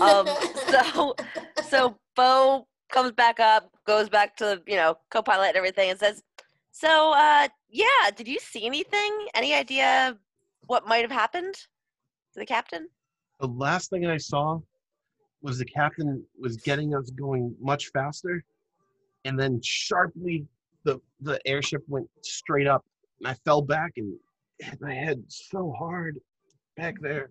Um, so, so Bo comes back up, goes back to you know co-pilot and everything, and says, "So, uh, yeah, did you see anything? Any idea what might have happened to the captain?" The last thing I saw was the captain was getting us going much faster, and then sharply the the airship went straight up, and I fell back and hit my head so hard back there,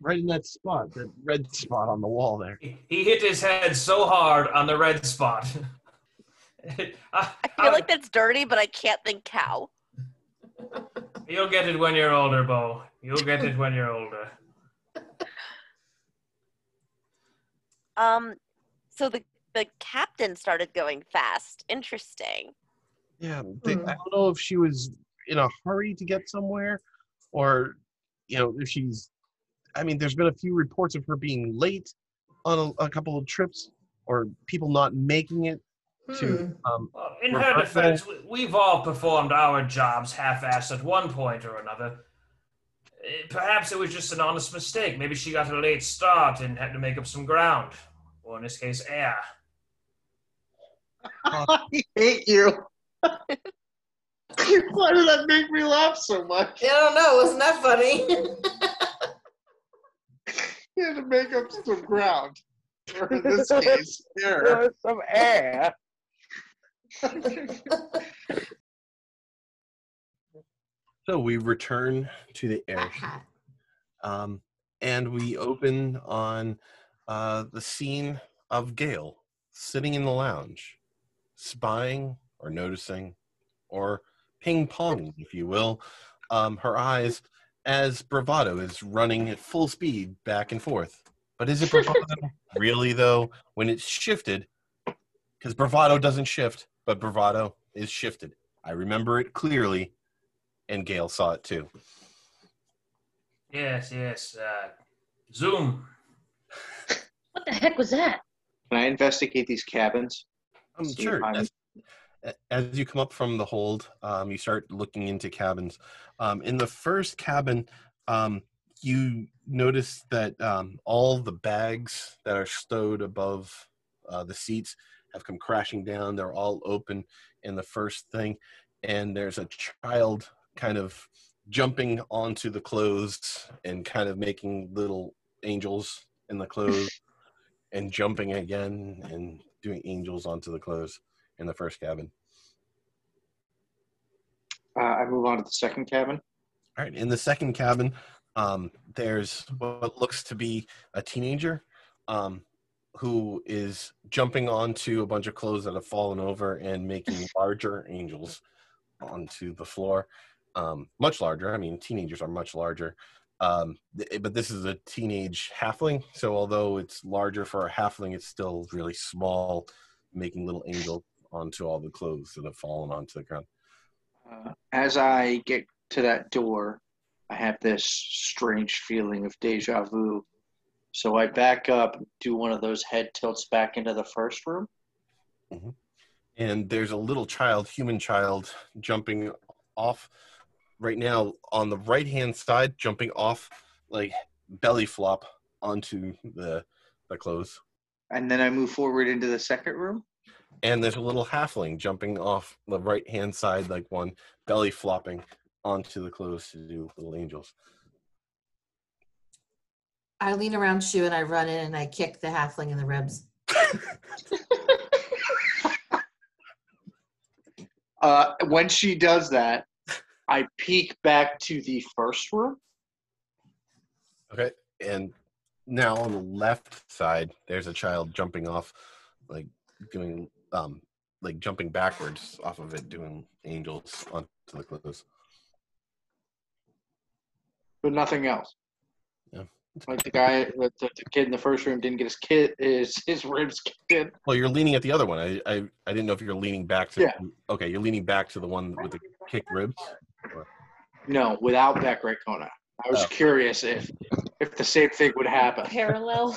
right in that spot, that red spot on the wall there. He he hit his head so hard on the red spot. I, I feel like that's dirty, but I can't think how. You'll get it when you're older, Bo. You'll get it when you're older. Um, so the the captain started going fast. Interesting. Yeah, they, Hmm. I don't know if she was in a hurry to get somewhere, or you know, if she's. I mean, there's been a few reports of her being late on a, a couple of trips, or people not making it to. Um, Well, in her defense, we- we've all performed our jobs half-assed at one point or another. Eh, Perhaps it was just an honest mistake. Maybe she got a late start and had to make up some ground, or in this case, air. I hate you. Why did that make me laugh so much? I don't know. Wasn't that funny? You had to make up some ground. Or in this case, here. some air. So we return to the airship. um, and we open on uh, the scene of Gail sitting in the lounge, spying or noticing or ping ponging, if you will, um, her eyes as bravado is running at full speed back and forth. But is it bravado really though? When it's shifted, because bravado doesn't shift, but bravado is shifted. I remember it clearly, and Gail saw it too. Yes, yes. Uh, Zoom. What the heck was that? Can I investigate these cabins? Um, sure. As, as you come up from the hold, um, you start looking into cabins. Um, in the first cabin, um, you notice that um, all the bags that are stowed above uh, the seats have come crashing down. They're all open in the first thing, and there's a child kind of jumping onto the clothes and kind of making little angels in the clothes and jumping again and doing angels onto the clothes in the first cabin. Uh, I move on to the second cabin. All right, in the second cabin, um, there's what looks to be a teenager um, who is jumping onto a bunch of clothes that have fallen over and making larger angels onto the floor. Um, much larger. I mean, teenagers are much larger. Um, th- but this is a teenage halfling, so although it's larger for a halfling, it's still really small, making little angels onto all the clothes that have fallen onto the ground. Uh, as I get to that door, I have this strange feeling of deja vu. So I back up, do one of those head tilts back into the first room. and there's a little child, human child, jumping off right now on the right hand side, jumping off like belly flop onto the the clothes. And then I move forward into the second room. And there's a little halfling jumping off the right hand side, like one belly flopping onto the clothes to do little angels. I lean around Shu and I run in and I kick the halfling in the ribs. Uh, when she does that, I peek back to the first room. Okay. And now on the left side, there's a child jumping off, like doing um like jumping backwards off of it, doing angels onto the clothes. but nothing else. Yeah. Like the guy, the, the kid in the first room didn't get his kid his his ribs kicked in. Well, you're leaning at the other one. I, I I didn't know if you're leaning back to. Yeah. Okay, you're leaning back to the one with the kicked ribs. No, without that great I was Oh. curious if if the same thing would happen. Parallel.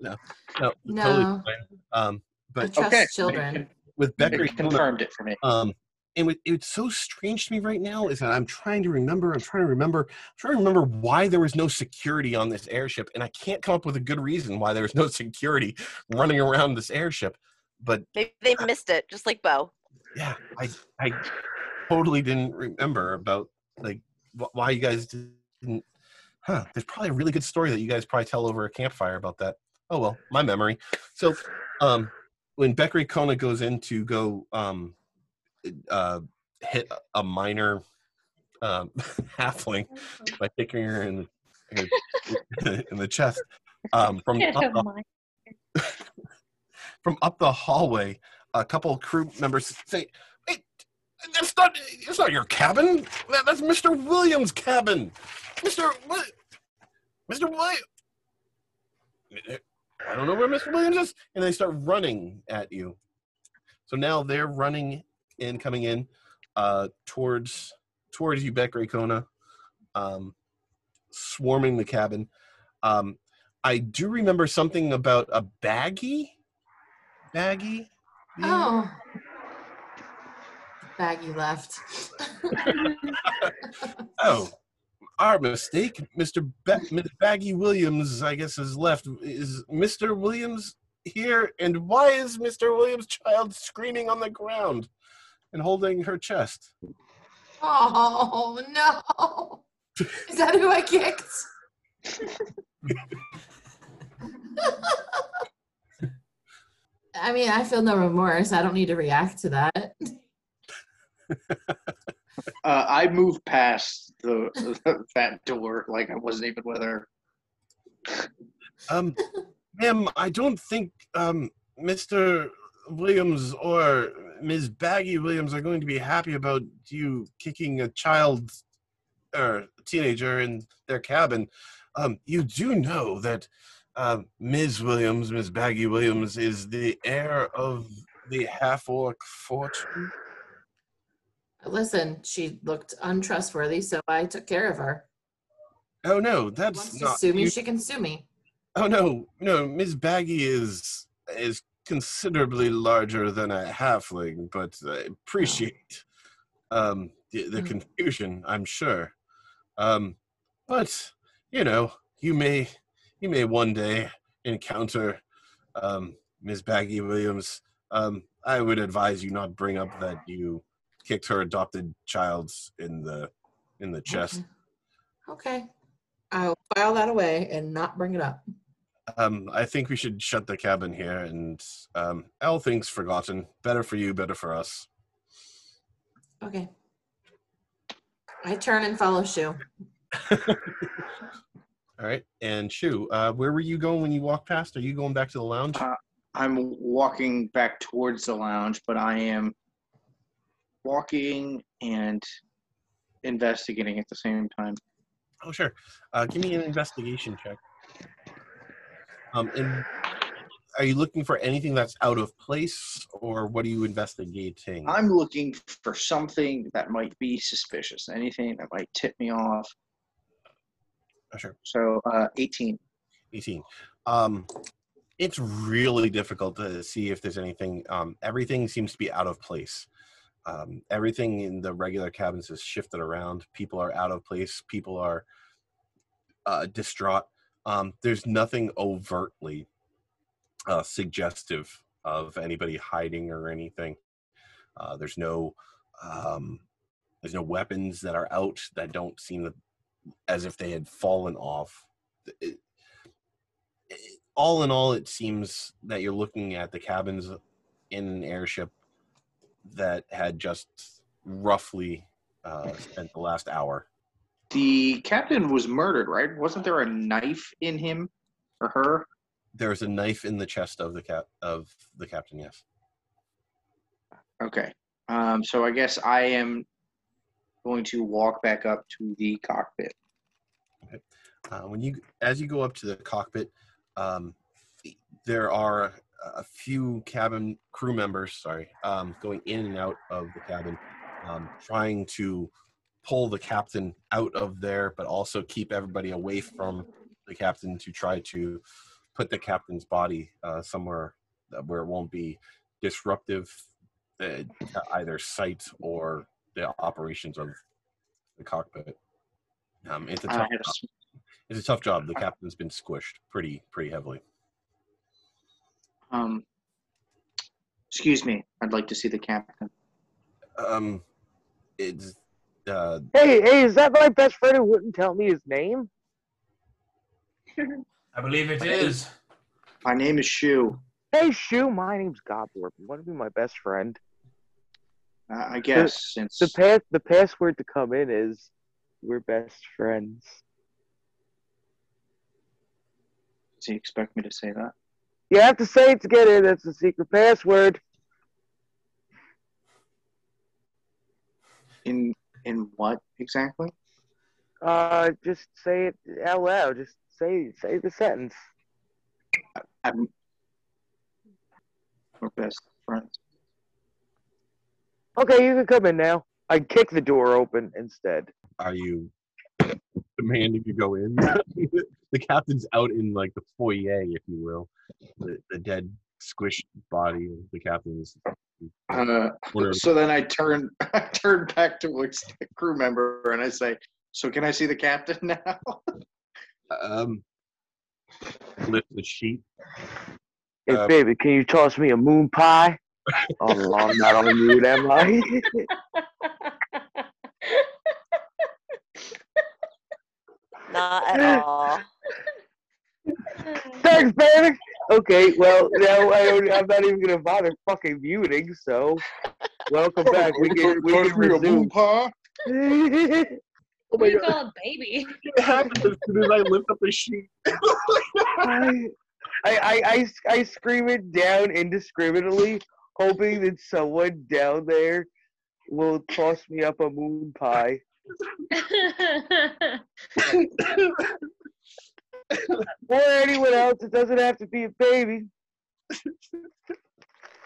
no, no, No. totally fine. Um, I but trust okay. children. with Becker, It confirmed it for me. um, and what, it's so strange to me right now is that I'm trying to remember. I'm trying to remember. I'm trying to remember why there was no security on this airship, and I can't come up with a good reason why there was no security running around this airship. But Maybe they missed it, just like Bo. yeah, I I totally didn't remember about like why you guys didn't. Huh? There's probably a really good story that you guys probably tell over a campfire about that. Oh well, my memory. So, um, when Beckery Kona goes in to go um, uh, hit a minor um, halfling by kicking her in the, in the chest um, from up from up the hallway, a couple of crew members say, "Wait, that's not it's not your cabin. That, that's Mr. Williams' cabin. Mr. Mr. Williams. I don't know where Mr. Williams is." And they start running at you. So now they're running in, coming in uh, towards towards you, Beck Raycona, um, swarming the cabin. Um, I do remember something about a baggie. Baggie. Oh. Baggy left. Oh, our mistake. Mr. Baggy Williams, I guess, has left. Is Mr. Williams here? And why is Mr. Williams' child screaming on the ground and holding her chest? oh no. Is that who I kicked? I mean, I feel no remorse. I don't need to react to that. Uh, I moved past the that door like I wasn't even with her. Um, ma'am, I don't think um, Mr. Williams or Ms. Baggy Williams are going to be happy about you kicking a child or teenager in their cabin. Um, you do know that uh, Ms. Williams, Ms. Baggy Williams, is the heir of the half orc fortune. Listen, she looked untrustworthy, so I took care of her. Oh no, Wants that's to not. sue me, you- she can sue me. Oh no, no, Ms. Baggy is is considerably larger than a halfling, but I appreciate um the, the Hmm. confusion, I'm sure. Um but you know, you may you may one day encounter um Ms. Baggy Williams. Um I would advise you not bring up that you kicked her adopted child in the in the chest. Okay. okay. I'll file that away and not bring it up. Um, I think we should shut the cabin here and um, all things forgotten. Better for you, better for us. Okay. I turn and follow Shu. All right. And Shu, uh, where were you going when you walked past? Are you going back to the lounge? Uh, I'm walking back towards the lounge, but I am walking and investigating at the same time. oh, sure. Uh, give me an investigation check. Um, and are you looking for anything that's out of place, or what are you investigating? I'm looking for something that might be suspicious, anything that might tip me off. Oh, sure. So, uh, 18. 18. Um, it's really difficult to see if there's anything. Um, everything seems to be out of place. Um, everything in the regular cabins is shifted around. People are out of place. People are uh, distraught. Um, there's nothing overtly uh, suggestive of anybody hiding or anything. Uh, there's no um, there's no weapons that are out that don't seem to, as if they had fallen off. It- it- all in all, it seems that you're looking at the cabins in an airship that had just roughly uh, spent the last hour. The captain was murdered, right? Wasn't there a knife in him or her? There's a knife in the chest of the cap of the captain. Yes. Okay. Um, so I guess I am going to walk back up to the cockpit. Uh, when you as you go up to the cockpit, um, there are a few cabin crew members. Sorry, um, going in and out of the cabin, um, trying to pull the captain out of there, but also keep everybody away from the captain to try to put the captain's body uh, somewhere where it won't be disruptive uh, to either sight or the operations of the cockpit. Um, it's a tough. job. It's a tough job. The captain's been squished pretty pretty heavily. Um, excuse me. I'd like to see the captain. Um, it's uh, Hey, hey, is that my best friend who wouldn't tell me his name? I believe it is. My name is Shu. Hey, Shu, my name's Gobbler. You want to be my best friend? Uh, I guess since The pass, the password to come in is we're best friends. does he expect me to say that? You have to say it to get in. That's the secret password. In in what exactly? Uh, just say it out loud. Just say say the sentence. I'm, we're best friends. Okay, you can come in now. I kick the door open instead. are you demanding to go in? the captain's out in like the foyer, if you will. The, the dead, squished body of the captain's. Uh, so then I turn I turn back to the crew member and I say, "So can I see the captain now?" Um, lift the sheet. Hey, Uh, baby, can you toss me a moon pie? oh, I'm not on mute, am I? Not at all. Thanks, baby. Okay, well now I don't, I'm not even gonna bother fucking muting. So, welcome oh, back. We can we can resume. pie. oh What my do you god! call it, baby? It happens as soon as I lift up the sheet. I, I I I scream it down indiscriminately, hoping that someone down there will toss me up a moon pie. Or anyone else. It doesn't have to be a baby.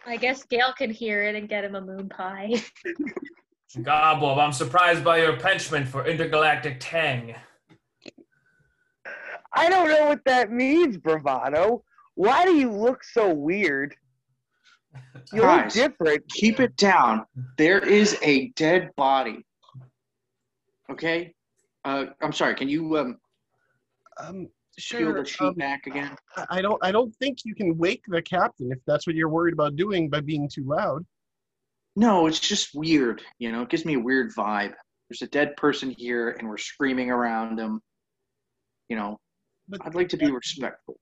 I guess Gail can hear it and get him a moon pie. Goblob, I'm surprised by your penchant for intergalactic tang. I don't know what that means, bravado. Why do you look so weird? You look Guys. different. Keep it down. There is a dead body. Okay. Uh, I'm sorry. Can you um Um, sure. the sheet um, back again? I- I don't. I don't think you can wake the captain if that's what you're worried about doing by being too loud. No, it's just weird. You know, it gives me a weird vibe. There's a dead person here, and we're screaming around him. You know, But I'd like to be respectful.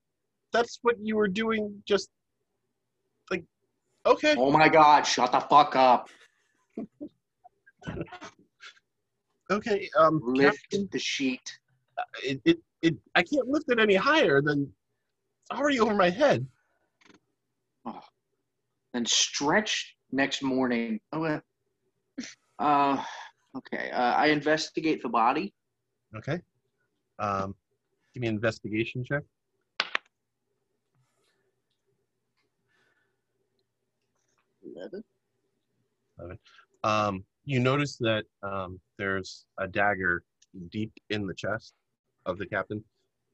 that's what you were doing. Just like, okay. Oh my God! Shut the fuck up. Okay, um, Lift Captain, the sheet. it, it, it, I can't lift it any higher than it's already over my head. Then stretch next morning. Oh, uh, uh, okay. Uh, I investigate the body. Okay. Um, give me an investigation check. Eleven. Um, you notice that um, there's a dagger deep in the chest of the captain.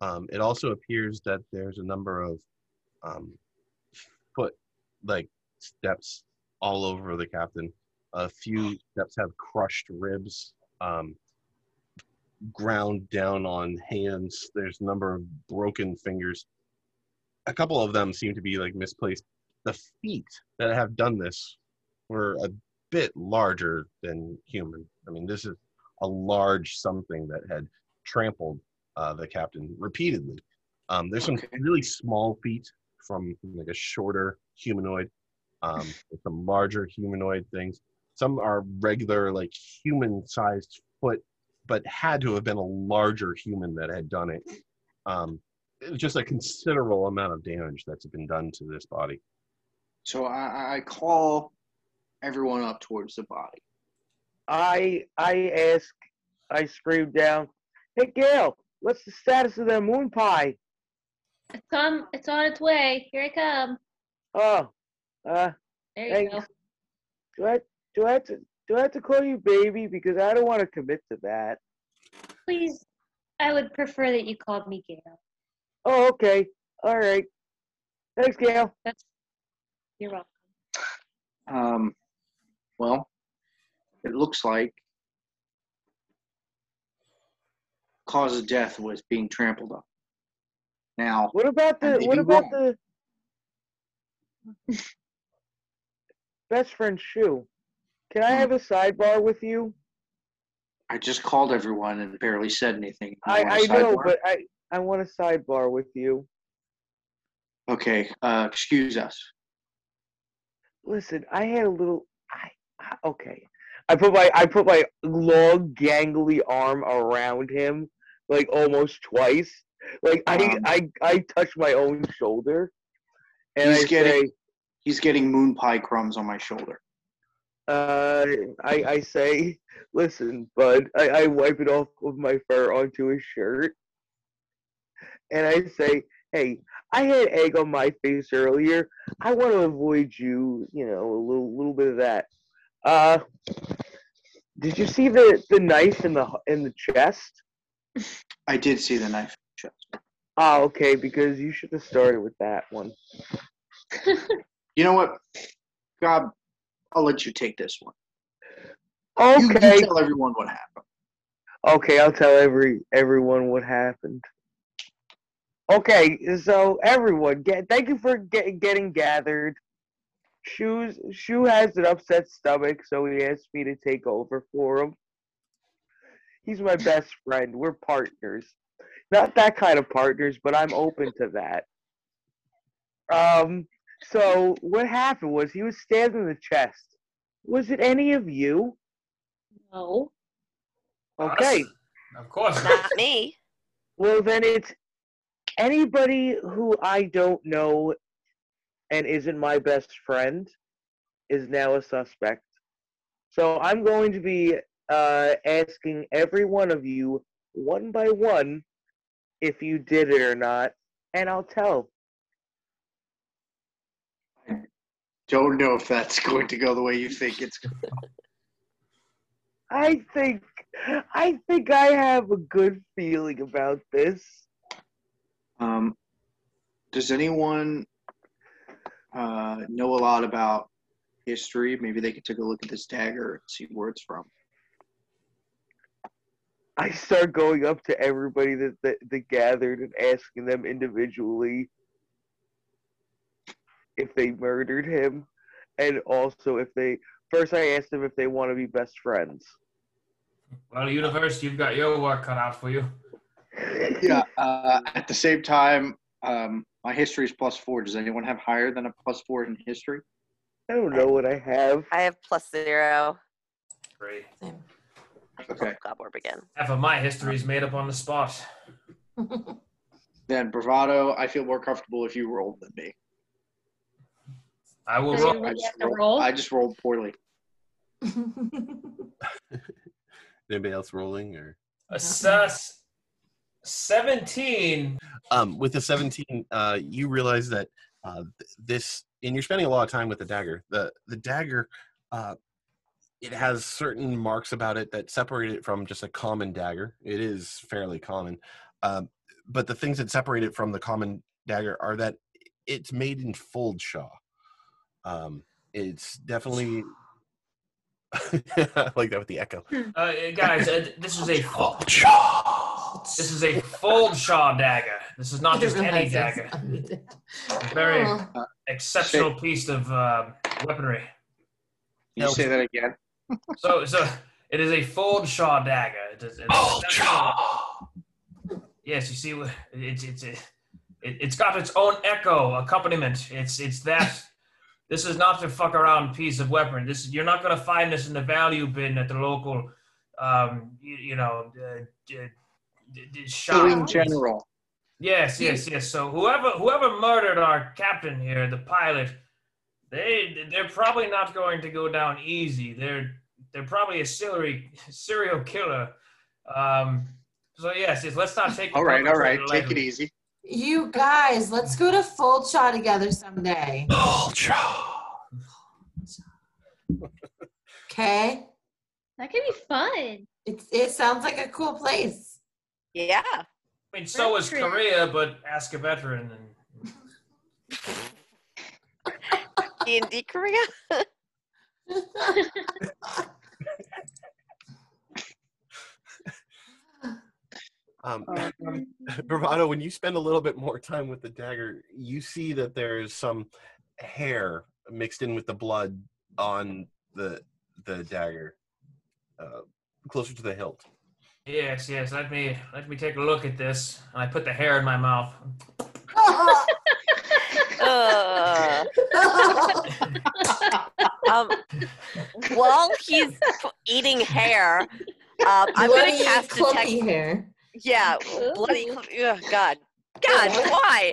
Um, it also appears that there's a number of um, foot like steps all over the captain. A few steps have crushed ribs, um, ground down on hands. There's a number of broken fingers. A couple of them seem to be like misplaced. The feet that have done this were a bit larger than human. I mean, this is a large something that had trampled uh, the captain repeatedly. Um, there's some really small feet from like a shorter humanoid, um, some larger humanoid things. Some are regular, like human-sized foot, but had to have been a larger human that had done it. Um, it's just a considerable amount of damage that's been done to this body. So I, I call everyone up towards the body. I I ask, I scream down, "Hey Gail, what's the status of that moon pie?" It's on. It's on its way. Here I come. Oh, uh, There you Thanks. go. do I do I have to do I have to call you baby because I don't want to commit to that. Please, I would prefer that you called me Gail. Oh, okay, all right. Thanks, Gail. That's. You're welcome. Um, Well, it looks like cause of death was being trampled on. Now, What about the what about wrong. the best friend Shu? Can I have a sidebar with you? I just called everyone and barely said anything. You I, want know, but I I want a sidebar with you. okay. Uh, excuse us. Listen, I had a little. Okay. I put my I put my long gangly arm around him, like almost twice. Like I Um, I I touch my own shoulder, and He's I getting- say, He's getting moon pie crumbs on my shoulder. uh, I I say, listen, bud. I, I wipe it off of my fur onto his shirt, and I say, hey, I had egg on my face earlier. I want to avoid you. You know, a little little bit of that. Uh, did you see the the knife in the in the chest? I did see the knife in the chest. Ah, okay, because you should have started with that one. You know what? God, I'll let you take this one. You, you Okay, tell everyone what happened. okay, I'll tell every everyone what happened. Okay, so everyone, get thank you for get, getting gathered. Shu's Shu has an upset stomach, so he asked me to take over for him. He's my best friend. We're partners. Not that kind of partners, but I'm open to that. Um, so what happened was he was stabbed in the chest. Was it any of you? No. Okay. Of course not. Not me. Well, then it's anybody who I don't know and isn't my best friend is now a suspect. So I'm going to be uh, asking every one of you one by one if you did it or not, and I'll tell. Don't know if that's going to go the way you think it's going. I think I think I have a good feeling about this. Um, does anyone uh, know a lot about history? Maybe they could take a look at this dagger and see where it's from. I start going up to everybody that, that, that gathered and asking them individually if they murdered him, and also if they. First, I asked them if they want to be best friends. Well, universe, you've got your work cut out for you. Yeah. Uh, at the same time, um, my history is plus four. Does anyone have higher than a plus four in history? I don't know what I have. I have plus zero. Great. Same. Okay. God orb again. Half of my history is made up on the spot. Then bravado. I feel more comfortable if you rolled than me. I will So roll. you I have just, to rolled, roll? I just rolled poorly. Anybody else rolling or? A sus 17. Um, with the 17, uh, you realize that uh, th- this, and you're spending a lot of time with the dagger. The the dagger, uh, it has certain marks about it that separate it from just a common dagger. It is fairly common, um, but the things that separate it from the common dagger are that it's made in fold shaw. Um, it's definitely I like that with the echo. Uh, guys, uh, this is a Fold shaw. this is a fold shaw dagger. This is not just any dagger. Very Oh. exceptional piece of uh, weaponry. Can you No. say that again? So, so it is a fold shaw dagger. It is, it's Fold shaw. Yes, you see, it's it's it, it's got its own echo accompaniment. It's it's that. This is not a fuck around piece of weapon. This you're not going to find this in the value bin at the local, um, you, you know, uh, d- d- d- In general. Yes, yes, yes. So whoever whoever murdered our captain here, the pilot, they they're probably not going to go down easy. They're they're probably a serial serial killer. Um, so yes, yes. Let's not take. All right, all right. perpetrator Take it easy. You guys, let's go to Fold Shaw together someday. Fold shaw. Okay? That could be fun. It, it sounds like a cool place. Yeah. I mean, so is Korea, but ask a veteran. And D and D Korea. Um, Um, Bravado, when you spend a little bit more time with the dagger, you see that there's some hair mixed in with the blood on the the dagger, uh, closer to the hilt. Yes, yes. Let me let me take a look at this. And I put the hair in my mouth. Ugh. um, while he's eating hair, um, I'm gonna cast detect. hair. Yeah, bloody. Ugh, God, God, why?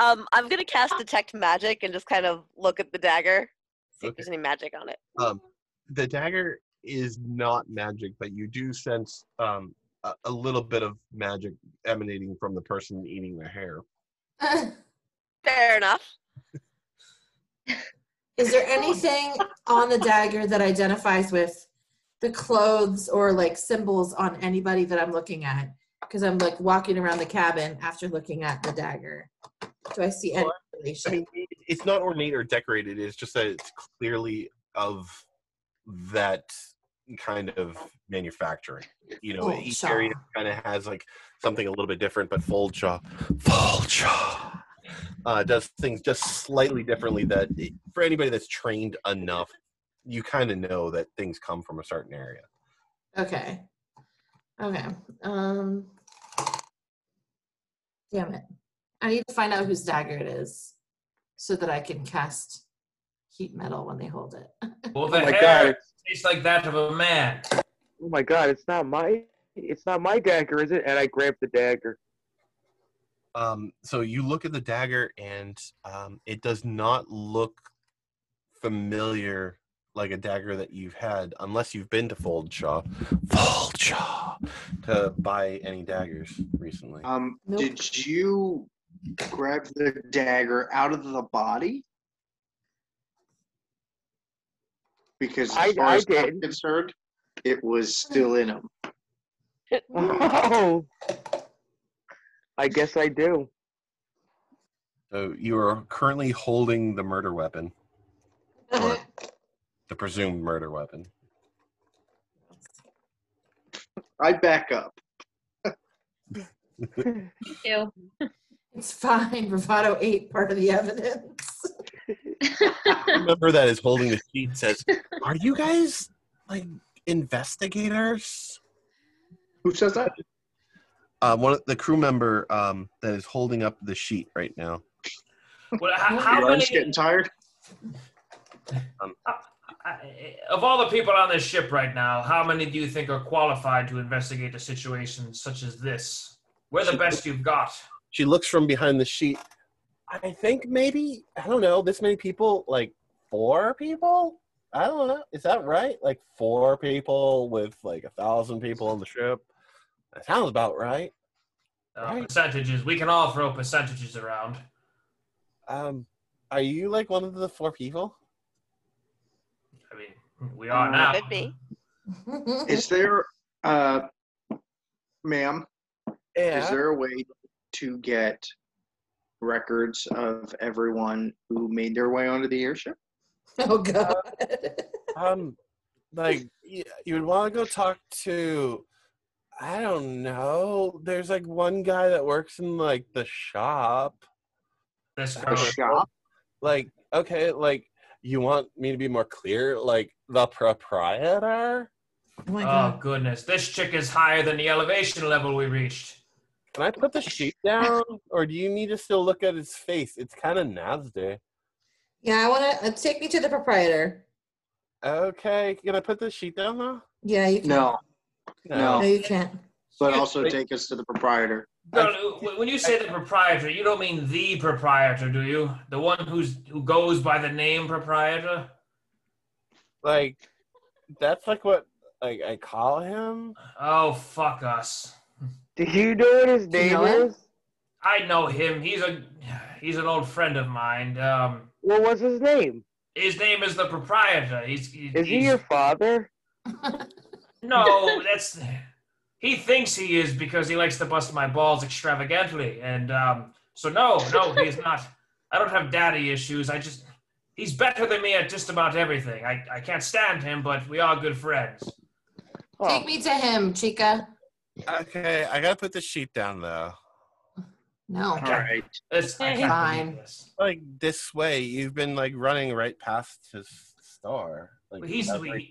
Um, I'm gonna cast detect magic and just kind of look at the dagger, see if there's any magic on it. Um, the dagger is not magic, but you do sense um, a, a little bit of magic emanating from the person eating the hair. Fair enough. Is there anything on the dagger that identifies with the clothes or like symbols on anybody that I'm looking at? Because I'm like walking around the cabin after looking at the dagger. Do I see any I mean, it's not ornate or decorated. It's just that it's clearly of that kind of manufacturing. You know, Oh, each sure. area kind of has like something a little bit different, but Fold Jaw, Fold Jaw uh, does things just slightly differently. That it- for anybody that's trained enough, you kind of know that things come from a certain area. Okay. Okay. Um. Damn it! I need to find out whose dagger it is, so that I can cast heat metal when they hold it. Well, Oh the my hair god! It's, tastes like that of a man. oh my god! It's not my. It's not my dagger, is it? And I grab the dagger. Um, so you look at the dagger, and um, it does not look familiar like a dagger that you've had, unless you've been to Foldshaw, Foldshaw, to buy any daggers recently. Um, Nope. did you grab the dagger out of the body? Because as I- far I as I'm concerned, it was still in him. Oh. I guess I do. So you are currently holding the murder weapon, or the presumed murder weapon. I back up. Ew. It's fine. Bravado ate part of the evidence. Remember that is holding the sheet says, "Are you guys like investigators?" Who says that? Uh, one of the crew member um, that is holding up the sheet right now. Well, how, how Your arms many getting tired? I- of all the people on this ship right now? How many do you think are qualified to investigate a situation such as this? We're the best you've got. She looks from behind the sheet. I think maybe I don't know this many people, like four people. I don't know. Is that right? Like four people with like a thousand people on the ship. That sounds about right. Uh, Right. Percentages. We can all throw percentages around. Um, are you like one of the four people? I mean, we are Uh, now. Could be. Is there, uh, ma'am, Yeah. is there a way to get records of everyone who made their way onto the airship? oh god. um, like you would want to go talk to. I don't know. There's like one guy that works in like the shop. This The shop? Like, okay, like you want me to be more clear? Like the proprietor? Oh my Oh goodness, this chick is higher than the elevation level we reached. Can I put the sheet down, or do you need to still look at his face? It's kind of nasty. Yeah, I want to uh, take me to the proprietor. Okay, can I put the sheet down though? Yeah, you can. No, no, No. you can't. but also take us to the proprietor. No, no, when you say the proprietor, you don't mean the proprietor, do you? The one who's who goes by the name proprietor? Like, that's like what like I call him. Oh fuck us! Do you know what his Do you name know is? I know him. He's a he's an old friend of mine. Um, What was his name? his name is the proprietor. He's, he's Is he he's- your father? no. That's he thinks he is because he likes to bust my balls extravagantly, and um, so no, no, he's not. I don't have daddy issues. I just He's better than me at just about everything. I, I can't stand him, but we are good friends. Take me to him, Chica. Okay, I gotta put the sheet down though. No. All right. It's, I Fine. this. Like this way, you've been like running right past his store. Like Well, he's that's we,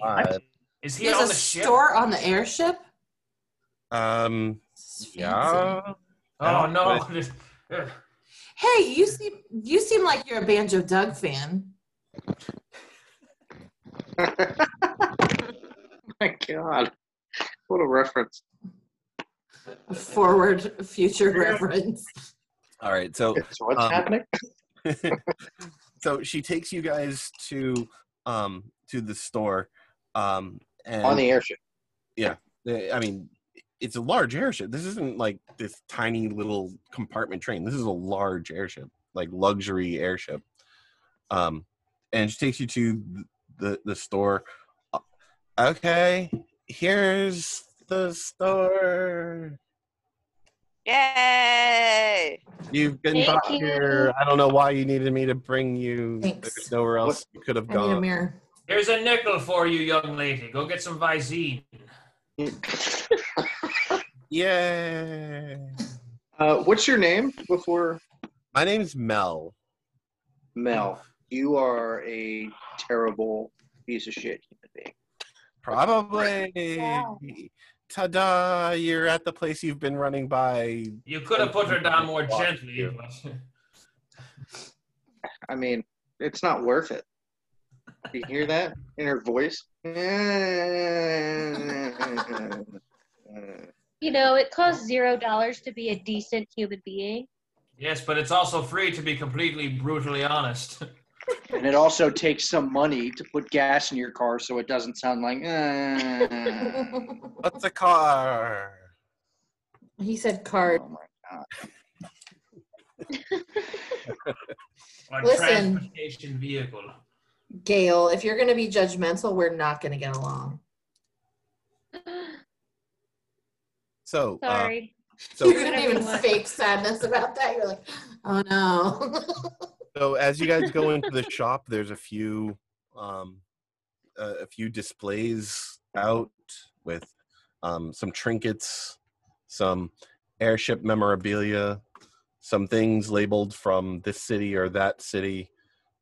is he There's on a the ship? store on the airship? Um, This is fancy. yeah. Oh no! Hey, you seem you seem like you're a Banjo Doug fan. My God. What a reference. A forward future reference. All right, so So what's Um, happening? so she takes you guys to um to the store um and On the airship. yeah I mean it's a large airship. This isn't like this tiny little compartment train. This is a large airship, like luxury airship. Um and she takes you to the the store. Uh, Okay, here's the store. Yay! You've been Thank brought you. here. I don't know why you needed me to bring you. Thanks. There's nowhere else you could have I need a gone. mirror. Here's a nickel for you, young lady. Go get some Visine. Yay! Uh, what's your name before My name's Mel. Mel? You are a terrible piece of shit human being. Probably. Wow. Ta-da! You're at the place you've been running by. You could have put her down more gently, I mean, it's not worth it. You hear that in her voice? You know, it costs zero dollars to be a decent human being. yes, but it's also free to be completely brutally honest. And it also takes some money to put gas in your car so it doesn't sound like. "Uh." What's a car? he said card. Oh my god. A Listen. transportation vehicle. Gail, if you're gonna be judgmental, we're not gonna get along. So, uh, Sorry. so, you're gonna be Whatever even fake sadness about that. You're like, oh no. so as you guys go into the shop, there's a few, um, uh, a few displays out with um, some trinkets, some airship memorabilia, some things labeled from this city or that city.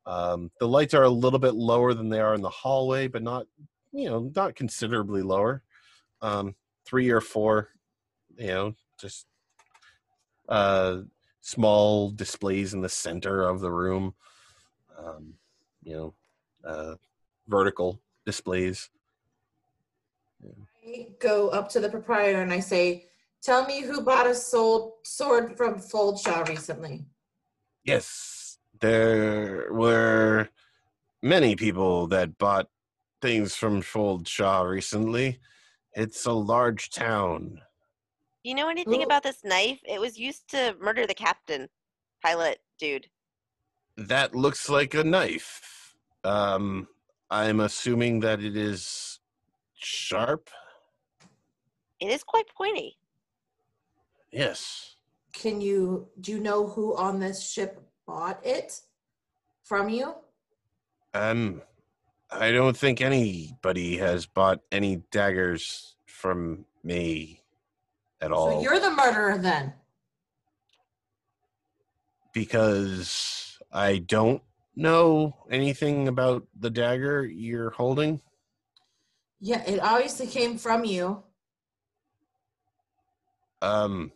Um, the lights are a little bit lower than they are in the hallway, but not, you know, not considerably lower. Um, three or four, you know, just uh, small displays in the center of the room. Um, you know, uh, vertical displays. Yeah. I go up to the proprietor and I say, Tell me who bought a sold sword from Foldshaw recently. Yes, there were many people that bought things from Foldshaw recently. It's a large town. You know anything Ooh. about this knife? It was used to murder the captain, pilot dude. That looks like a knife. Um, I'm assuming that it is sharp. It is quite pointy. Yes. Can you do you know who on this ship bought it from you? Um, I don't think anybody has bought any daggers from me at all. So you're the murderer then. because I don't know anything about the dagger you're holding. Yeah, it obviously came from you. Um,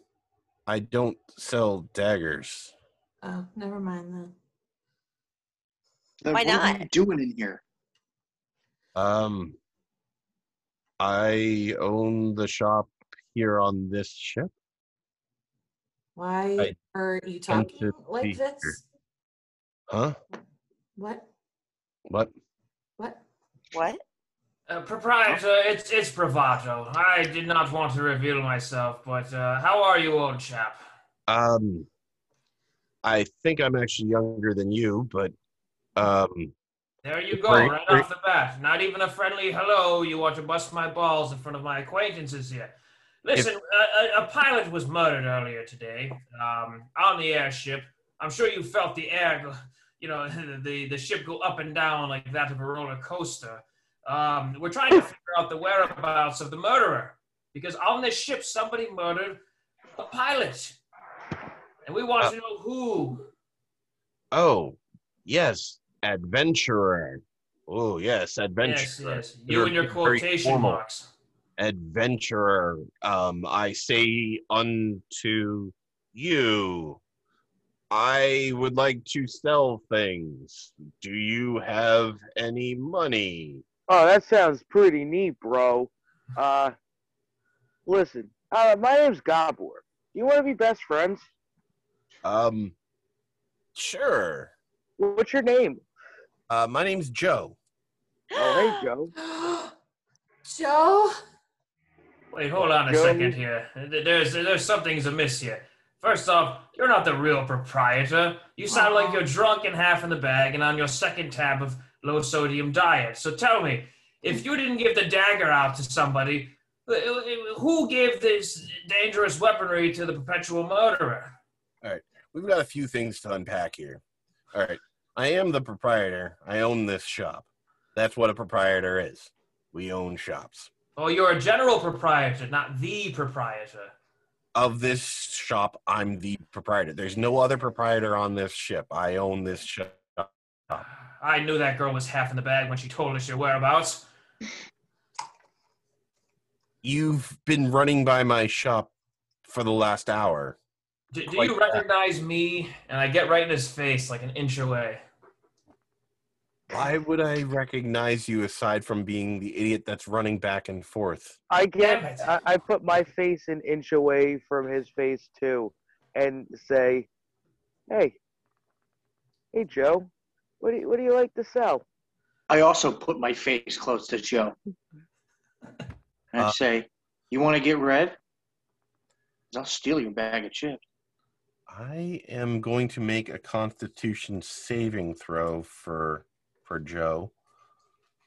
I don't sell daggers. Oh, never mind then. Then Why what are you doing in here? Um, I own the shop here on this ship. Why I are you talking like this? here. Huh? What? What? What? What? Uh, proprietor, it's it's bravado. I did not want to reveal myself, but uh, how are you, old chap? Um, I think I'm actually younger than you, but um, There you go, Great, right great. off the bat. Not even a friendly hello. You want to bust my balls in front of my acquaintances here. Listen, a, a, a pilot was murdered earlier today um, on the airship. I'm sure you felt the air. you know the the ship go up and down like that of a roller coaster. Um, we're trying to figure out the whereabouts of the murderer because on this ship somebody murdered a pilot, and we want Uh, to know who. Oh, yes, adventurer. Oh, yes, adventurer. Yes, yes. You and your quotation marks. Adventurer. Um, I say unto you, I would like to sell things. Do you have any money? Oh, that sounds pretty neat, bro. Uh, listen, uh, my name's Gabor. You want to be best friends? Um, sure. What's your name? Uh, my name's Joe. Oh, hey, Joe. Joe? Wait, hold on a Joe? second here. There's there's something's amiss here. First off, you're not the real proprietor. You sound like you're drunk and half in the bag and on your second tab of low sodium diet. So tell me, if you didn't give the dagger out to somebody, uh, who gave this dangerous weaponry to the perpetual murderer? All right, we've got a few things to unpack here. All right. I am the proprietor. I own this shop. That's what a proprietor is. We own shops. Oh, you're a general proprietor, not the proprietor. Of this shop, I'm the proprietor. There's no other proprietor on this ship. I own this shop. I knew that girl was half in the bag when she told us your whereabouts. You've been running by my shop for the last hour. Do, do you recognize me? And I get right in his face, like an inch away. Why would I recognize you aside from being the idiot that's running back and forth? I get. I, I put my face an inch away from his face too, and say, "Hey, hey, Joe, what do you, what do you like to sell?" I also put my face close to Joe. And Uh, say, You want to get red? I'll steal your bag of chips. I am going to make a constitution saving throw for for Joe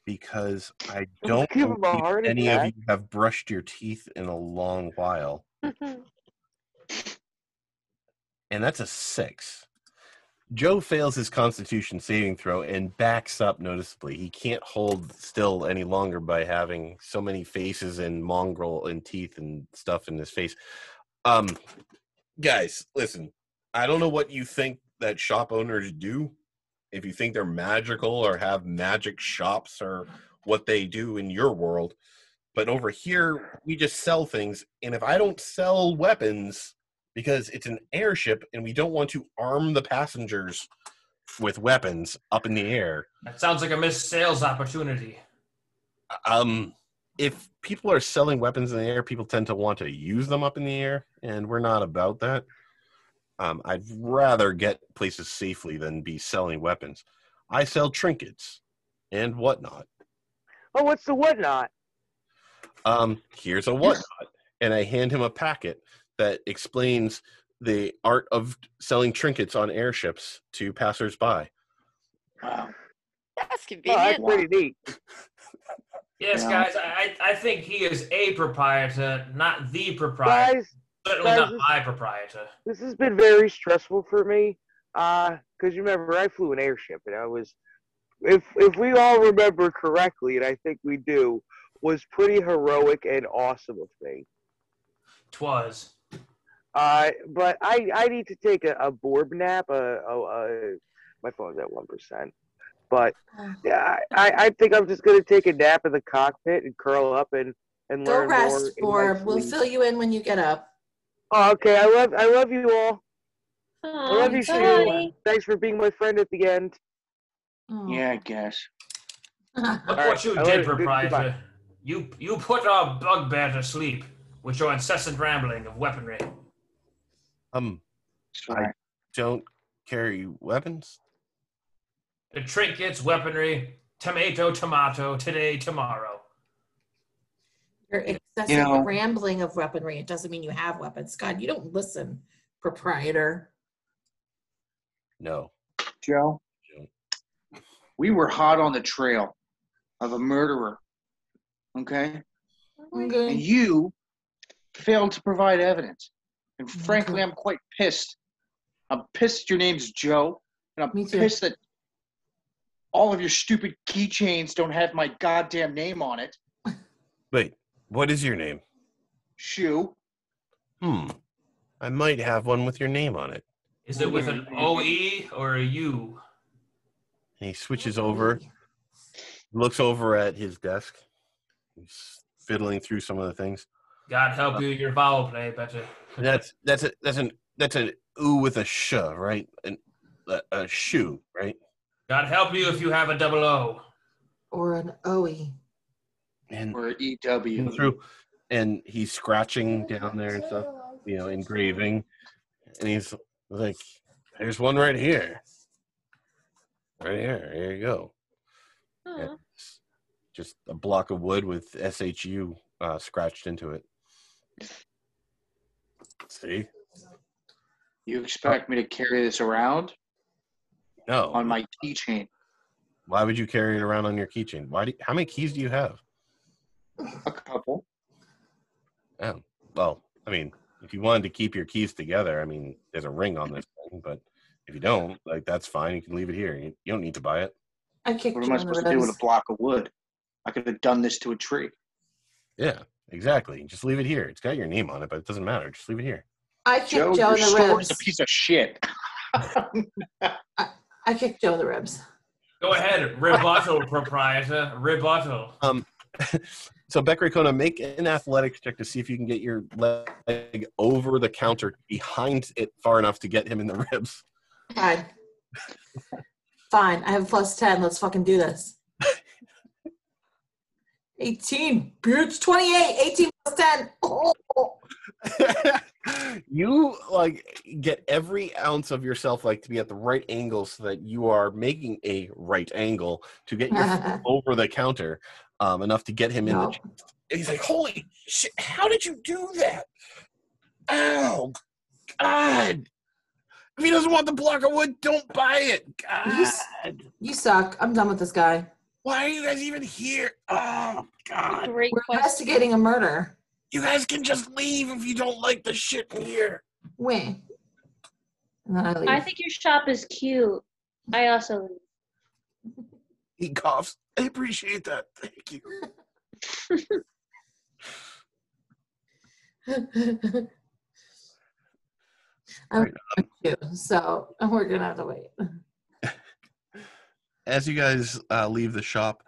because I don't Give him a believe heart any attack. of you have brushed your teeth in a long while. and that's a six. Joe fails his constitution saving throw and backs up noticeably. He can't hold still any longer by having so many faces and mongrel and teeth and stuff in his face. Um guys, listen. I don't know what you think that shop owners do. If you think they're magical or have magic shops or what they do in your world. But over here, we just sell things. And if I don't sell weapons because it's an airship and we don't want to arm the passengers with weapons up in the air, That sounds like a missed sales opportunity. um, if people are selling weapons in the air, people tend to want to use them up in the air, and we're not about that. Um, I'd rather get places safely than be selling weapons. I sell trinkets and whatnot. Oh, what's the whatnot? Um, here's a whatnot, and I hand him a packet that explains the art of selling trinkets on airships to passersby. Wow. That's Oh, that's convenient. pretty neat. Yes, Yeah. guys, I, I think he is a proprietor, not the proprietor. Guys, Certainly guys, not this- my proprietor. this has been very stressful for me. Uh, cause you remember I flew an airship and I was, if if we all remember correctly, and I think we do, was pretty heroic and awesome of me. Twas. Uh, but I I need to take a, a borb nap. Uh, uh, uh, my phone's at one percent. But yeah, I, I think I'm just gonna take a nap in the cockpit and curl up and and Go learn more. rest, in my Borb. We'll fill you in when you get up. Oh, okay, I love I love you all. I love you, Shu. bye. Thanks for being my friend at the end. Oh. Yeah, I guess. Look All what right, you I did, love you. proprietor. You you put our bugbear to sleep with your incessant rambling of weaponry. Um, That's right. don't carry weapons. The trinkets, weaponry, tomato, tomato, today, tomorrow. Your excessive You know- rambling of weaponry. It doesn't mean you have weapons. God, you don't listen, proprietor. No. Joe, we were hot on the trail of a murderer. Okay? And you failed to provide evidence. And frankly, I'm quite pissed. I'm pissed your name's Joe. And I'm pissed that all of your stupid keychains don't have my goddamn name on it. Wait, what is your name? Shoe. Hmm. I might have one with your name on it. Is it with an OE or a U? And he switches over, looks over at his desk. He's fiddling through some of the things. God help you, your vowel play better. That's that's a that's an that's an ooh with a sh, right? An, a, a shoe, right? God help you if you have a double O. or an OE. And Or EW. through, and he's scratching down there and stuff, you know, engraving, and he's like, "There's one right here, right here. Here you go." It's just a block of wood with SHU uh, scratched into it. See? You expect me to carry this around No. on my keychain? Why would you carry it around on your keychain? Why? Do you, how many keys do you have? A couple. Oh, well, I mean, if you wanted to keep your keys together, I mean, there's a ring on this thing, but if you don't, like, that's fine. You can leave it here. You, you don't need to buy it. I kicked What you am I supposed to do with a block of wood? I could have done this to a tree. Yeah, exactly. Just leave it here. It's got your name on it, but it doesn't matter. Just leave it here. I kicked Joe, Joe your in the story's ribs. a piece of shit. I kicked Joe in the ribs. Go ahead, rebuttal, proprietor. Rebuttal. Um, so Becker Kona, make an athletics check to see if you can get your leg over the counter behind it far enough to get him in the ribs. Fine. Fine. I have plus 10. Let's fucking do this. 18. Bitch. 28. 18 plus 10. Oh. you like get every ounce of yourself like to be at the right angle so that you are making a right angle to get your over the counter um, enough to get him in the chest. And he's like, "Holy shit! How did you do that? Ow! God! If he doesn't want the block of wood, don't buy it. God! You suck. I'm done with this guy. Why are you guys even here? Oh God! Great We're question. investigating a murder. You guys can just leave if you don't like the shit in here." When? And then I leave. I think your shop is cute. I also leave. He coughs. I appreciate that. Thank you. I'm Right, too, so we're gonna have to wait. As you guys uh, leave the shop,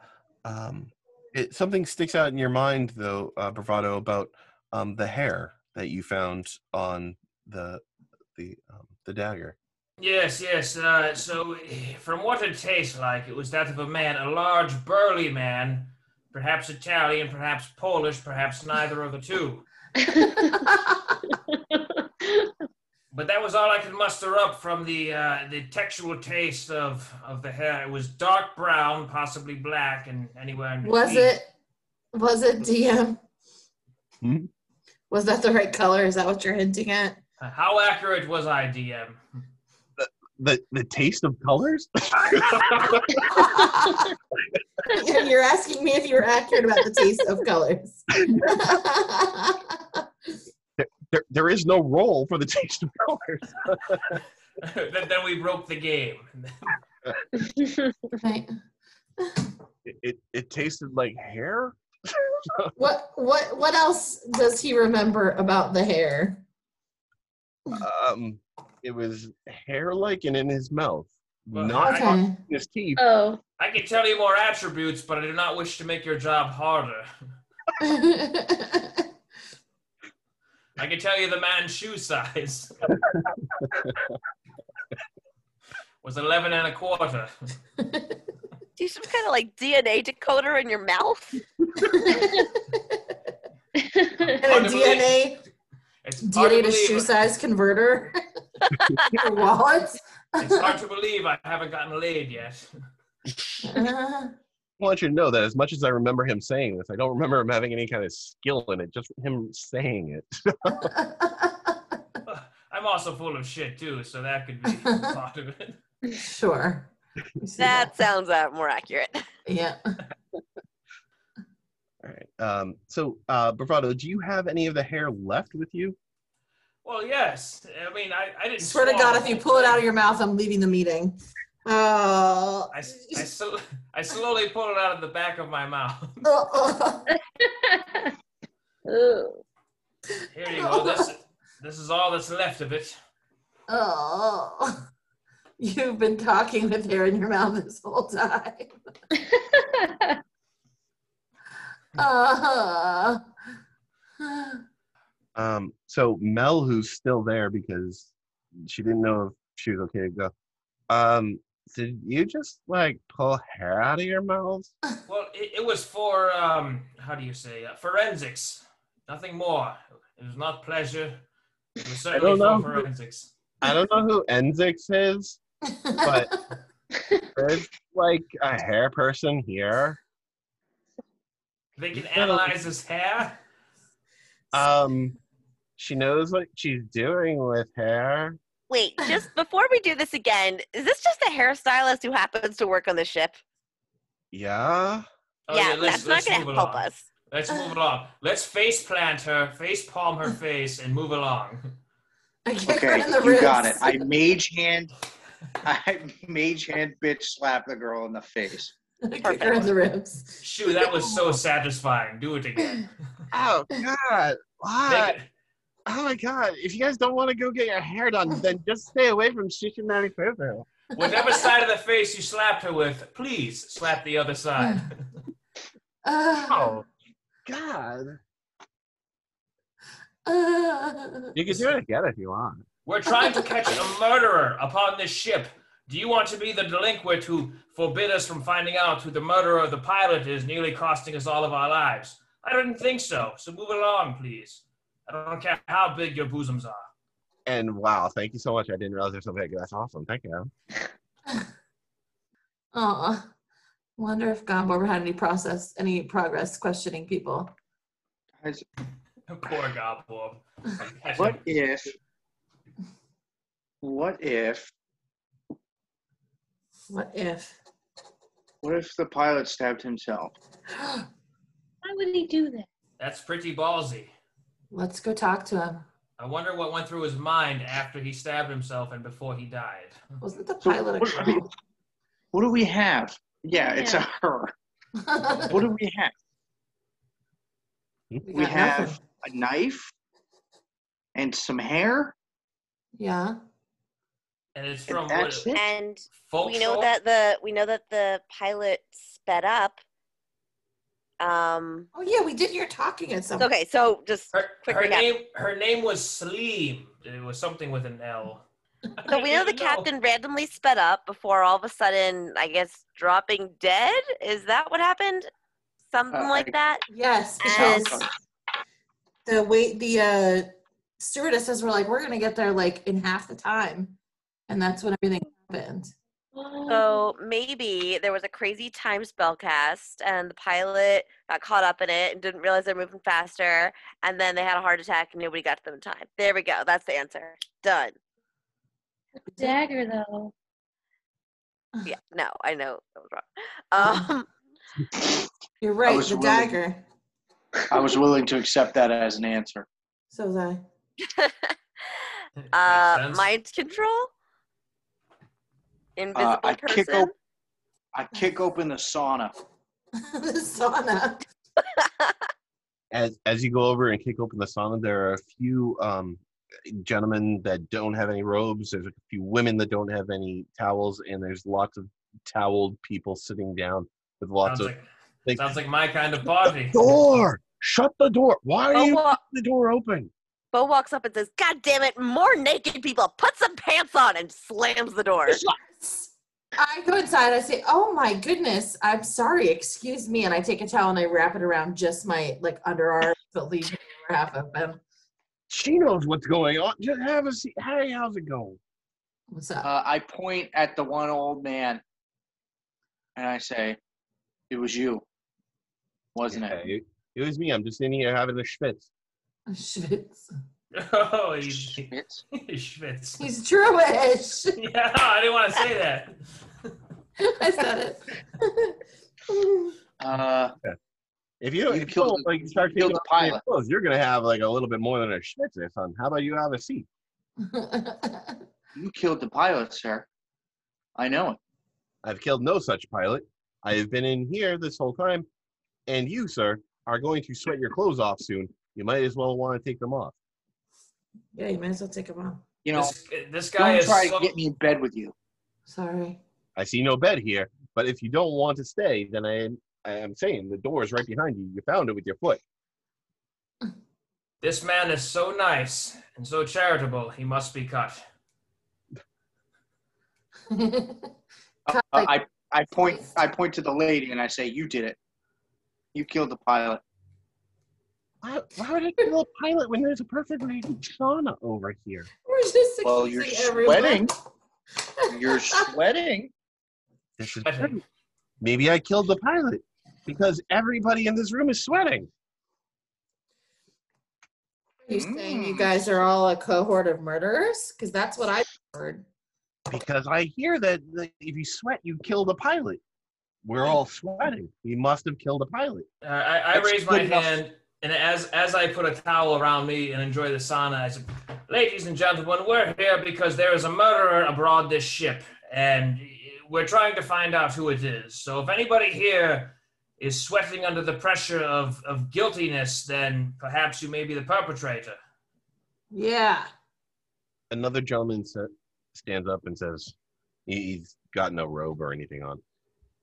um, it, something sticks out in your mind, though, uh, Bravado, about um, the hair that you found on the the um, the dagger. Yes, yes. Uh, so, eh, from what it tastes like, it was that of a man, a large, burly man, perhaps Italian, perhaps Polish, perhaps neither of the two. But that was all I could muster up from the uh, the textual taste of, of the hair. It was dark brown, possibly black, and anywhere in was between. it? Was it DM? Hmm? Was that the right color? Is that what you're hinting at? Uh, How accurate was I, DM? The the taste of colors. you're asking me if you're accurate about the taste of colors. there, there is no role for the taste of colors. then, then we broke the game. right. It, it it tasted like hair. What what what else does he remember about the hair? Um, it was hair like and in his mouth, Well, not I- in Okay. his teeth. oh, I can tell you more attributes, but I do not wish to make your job harder. I can tell you the man's shoe size was 11 and a quarter. Do you some kind of like DNA decoder in your mouth? and a. DNA It's hard, to DNA to shoe size converter. Your wallet. it's hard to believe I haven't gotten laid yet. Uh, I want you to know that as much as I remember him saying this, I don't remember him having any kind of skill in it. Just him saying it. I'm also full of shit too, so that could be part of it. sure. We see That sounds uh, more accurate. Yeah. All right. Um, so, uh, Bravado, do you have any of the hair left with you? Well, yes. I mean, I, I didn't. Swear to God, if you pull it out of your mouth, I'm leaving the meeting. Oh. I, s- I, sl- I slowly pull it out of the back of my mouth. Oh. Here you go. This this is all that's left of it. Oh. You've been talking with hair in your mouth this whole time. Uh, Um, so Mel, who's still there because she didn't know if she was okay to go. Um, did you just like pull hair out of your mouth? Well, it, it was for um, how do you say uh, forensics? Nothing more. It was not pleasure. It was certainly don't for know. forensics. I don't know who Enzix is. But- There's like a hair person here. They can analyze his hair. Um, she knows what she's doing with hair. Wait, just before we do this again, is this just a hairstylist who happens to work on the ship? Yeah. Oh, yeah, let's, that's not going to help along. us. Let's move along. Let's face plant her, face palm her face, and move along. I kick her Okay, in the you got it. I mage hand, I mage hand bitch slap the girl in the face. I kick her in the ribs. Shoo, that was so satisfying. Do it again. Oh God! Why? Make it- Oh my God! If you guys don't want to go get your hair done, then just stay away from Shikimani Fufu. Whatever side of the face you slapped her with, please slap the other side. Uh, Oh God! uh, You can do it again if you want. We're trying to catch a murderer upon this ship. Do you want to be the delinquent who forbid us from finding out who the murderer of the pilot is, nearly costing us all of our lives? I didn't think so. So move along, please. I don't care how big your bosoms are. And wow, thank you so much. I didn't realize there's so big. That's awesome. Thank you. Aw. Wonder if Gombor had any process, any progress questioning people. Guys, oh, Poor Gobbob. What if? What if? What if? What if the pilot stabbed himself? Why would he do that? That's pretty ballsy. Let's go talk to him. I wonder what went through his mind after he stabbed himself and before he died. Wasn't the So pilot a what, do we, what do we have? Yeah, it's a her. What do we have? we We have nothing. a knife and some hair. Yeah. And it's And from that's what, it. And we know that the we know that the pilot sped up. Um. Oh yeah, we did hear talking at some. Okay, so just Her, quick her recap. name her name was Sleem. It was something with an L. So we know the captain randomly sped up before all of a sudden, I guess, dropping dead. Is that what happened? Something Uh, like I- that. Yes, because the wait the uh stewardesses were like, we're gonna get there like in half the time, and that's when everything happened. So maybe there was a crazy time spell cast, and the pilot got caught up in it and didn't realize they're moving faster, and then they had a heart attack and nobody got to them in time. There we go. That's the answer. Done. Dagger, though. Yeah. No, I know that was wrong. Um. You're right, the willing- dagger. I was willing to accept that as an answer. So was I. Uh, mind control. Invisible Uh, I person. kick op- I kick open the sauna. the sauna. As as you go over and kick open the sauna, there are a few um, gentlemen that don't have any robes. There's a few women that don't have any towels, and there's lots of toweled people sitting down with lots sounds of. like, like, sounds like my kind of party. door! Shut the door! Why are Bo, you wa- the door open? Bo walks up and says, "God damn it! More naked people! Put some pants on!" and slams the door. I go inside. I say, "Oh my goodness, I'm sorry. Excuse me." And I take a towel and I wrap it around just my like underarm, but leave the lower half open. She knows what's going on. Just have a seat. Hey, how's it going? What's up? Uh, I point at the one old man, and I say, "It was you, wasn't Yeah, it?" it, it was me. I'm just in here having a schwitz. Schwitz. Oh, he's, Schmitz? he's Schwitz. He's Jewish. Yeah, I didn't want to say that. I said it. Uh, If you don't, You if you killed don't, the- like start you killed taking the pilot. clothes, you're gonna have like a little bit more than a schwitz there, son. How about you have a seat? you killed the pilot, sir. I know it. I've killed no such pilot. I have been in here this whole time, and you, sir, are going to sweat your clothes off soon. You might as well want to take them off. Yeah, you might as well take them off. You know, This, this guy don't is try so- to get me in bed with you. Sorry. I see no bed here, but if you don't want to stay, then I am, I am saying the door is right behind you. You found it with your foot. This man is so nice and so charitable. He must be cut. Uh, I I point I point to the lady and I say, "You did it. You killed the pilot." Why, why would I kill a pilot when there's a perfectly good sauna over here? We're just Well, you're sweating. You're sweating. This is Sweating. Maybe I killed the pilot because everybody in this room is sweating. Are you saying you Mm. guys are all a cohort of murderers? Because that's what I heard. Because I hear that that if you sweat, you kill the pilot. We're all sweating. We must have killed a pilot. Uh, I, I That's raise my enough. hand, and as as I put a towel around me and enjoy the sauna, I said, "Ladies and gentlemen, we're here because there is a murderer aboard this ship, and we're trying to find out who it is. So if anybody here is sweating under the pressure of of guiltiness, then perhaps you may be the perpetrator." Yeah. Another gentleman sa- stands up and says, he- he's got no robe or anything on.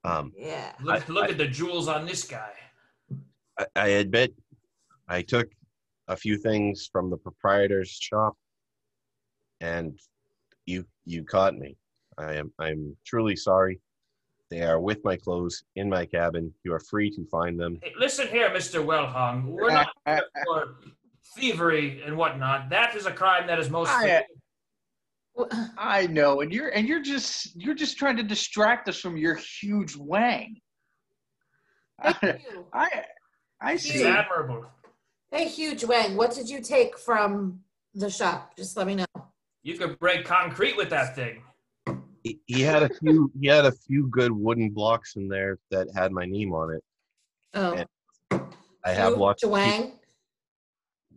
Um, Yeah. Look, I- look I- at the jewels on this guy. I, I admit I took a few things from the proprietor's shop, and you you caught me. I am I'm truly sorry. They are with my clothes in my cabin. You are free to find them. Hey, listen here, Mister Wellhung. We're not here for thievery and whatnot. That is a crime that is most. I- I know, and you're and you're just you're just trying to distract us from your huge wang. I Hey, Hugh. I, I It's see. admirable. Hey, Huge Wang, what did you take from the shop? Just let me know. You could break concrete with that thing. He, he had a few he had a few good wooden blocks in there that had my name on it. Oh, Yeah. I have Huge lots. of peop- Wang.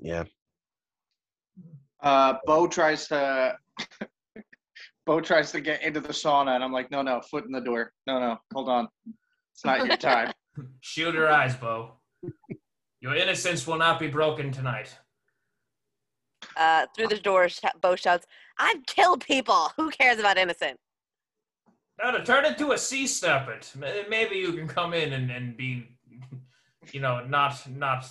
Yeah, Uh, Bo tries to Bo tries to get into the sauna, and I'm like, no, no, foot in the door. No, no, hold on. It's not your time. Shield your eyes, Bo. Your innocence will not be broken tonight. Uh, through the door, sh- Bo shouts, "I've killed people. Who cares about innocent?" Now to turn into a sea serpent. Maybe you can come in and, and be, you know, not not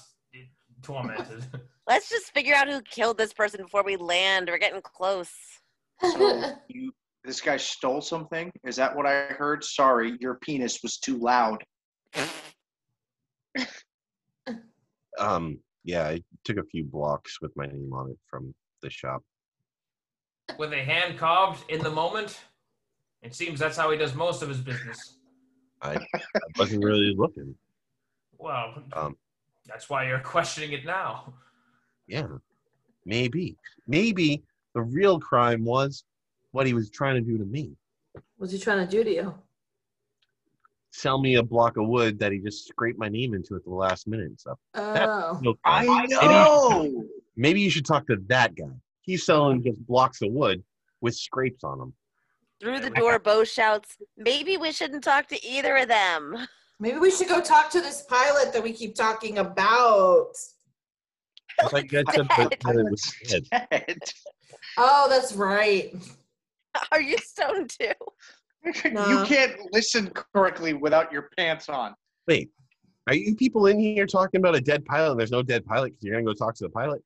tormented. Let's just figure out who killed this person before we land. We're getting close. So you, this guy stole something. Is that what I heard? Sorry, your penis was too loud. Um, yeah. I took a few blocks with my name on it from the shop. With a hand carved in the moment? It seems that's how he does most of his business. I, I wasn't really looking. Well, Um, that's why you're questioning it now. Yeah, maybe. Maybe the real crime was what he was trying to do to me. What's he trying to do to you? Sell me a block of wood that he just scraped my name into at the last minute and stuff. Oh, No I know. Maybe you should talk to that guy. He's selling just blocks of wood with scrapes on them. Through the door, Bo shouts, "Maybe we shouldn't talk to either of them." maybe we should go talk to this pilot that we keep talking about. I thought you guys said that, that it was dead. Dead. Oh, that's right. Are you stoned too? No. You can't listen correctly without your pants on. Wait, are you people in here talking about a dead pilot and there's no dead pilot because you're going to go talk to the pilot?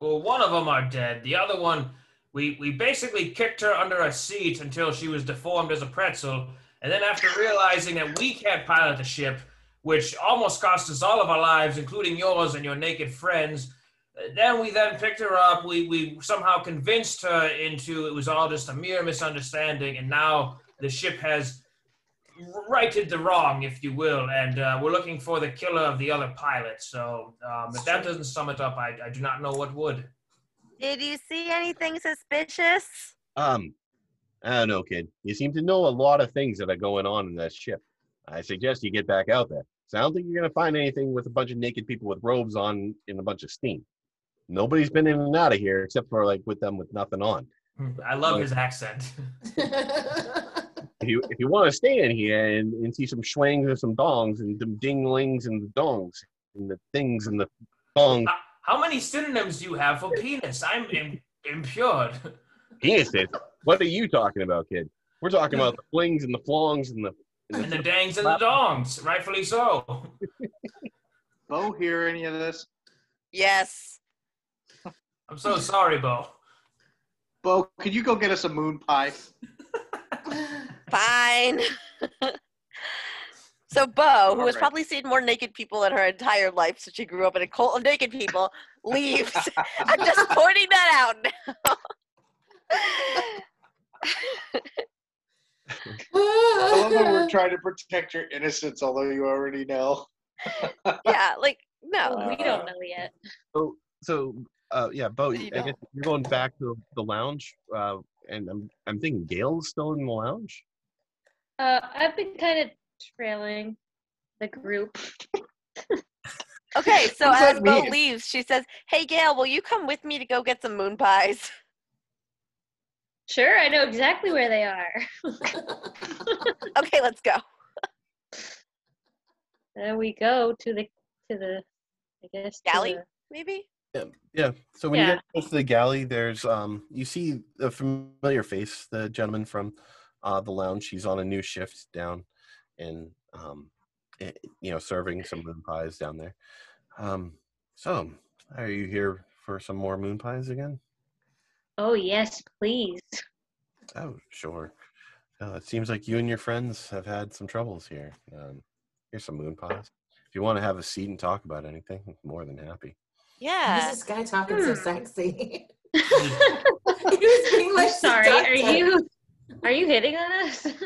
Well, one of them are dead. The other one, we, we basically kicked her under a seat until she was deformed as a pretzel. And then after realizing that we can't pilot the ship, which almost cost us all of our lives, including yours and your naked friends, uh, then we then picked her up. We, we somehow convinced her into it was all just a mere misunderstanding. And now the ship has righted the wrong, if you will. And uh, we're looking for the killer of the other pilot. So um, if that doesn't sum it up, I, I do not know what would. Did you see anything suspicious? Um, I don't know, kid. You seem to know a lot of things that are going on in that ship. I suggest you get back out there. So I don't think you're going to find anything with a bunch of naked people with robes on in a bunch of steam. Nobody's been in and out of here except for like with them with nothing on. I love his accent. if you if you want to stay in here and, and see some schwangs and some dongs and some dinglings and the dongs and the things and the dongs, How, how many synonyms do you have for penis? I'm Im- impure. penises. What are you talking about, kid? We're talking about the flings and the flongs and the. And And the the dangs and the dongs, rightfully so. Bo, hear any of this? Yes. I'm so sorry, Bo. Bo, could you go get us a moon pie? Fine. so Bo, who has probably seen more naked people in her entire life since she grew up in a cult of naked people, leaves. I'm just pointing that out now. I love that we're trying to protect your innocence, although you already know. yeah, like no. Oh, we don't know yet. So, so uh, yeah, Bo, You I guess you're going back to the lounge, uh, and I'm I'm thinking Gail's still in the lounge. Uh, I've been kind of trailing the group. Okay, so as that Bo leaves, she says, "Hey Gail, will you come with me to go get some moon pies?" Sure, I know exactly where they are. Okay, let's go. There we go to the to the I guess Galley? the- Maybe. Yeah, yeah. So when you Yeah. get close to the galley, there's um, you see a familiar face, the gentleman from uh, the lounge. He's on a new shift down, and um, you know, serving some moon pies down there. Um, so are you here for some more moon pies again? Oh yes, please. Oh, sure. Uh, it seems like you and your friends have had some troubles here. Um, here's some moon pies. If you want to have a seat and talk about anything, I'm more than happy. Who's Yeah. this guy talking so Hmm. sexy? he was being like I'm sorry, are you are you hitting on us?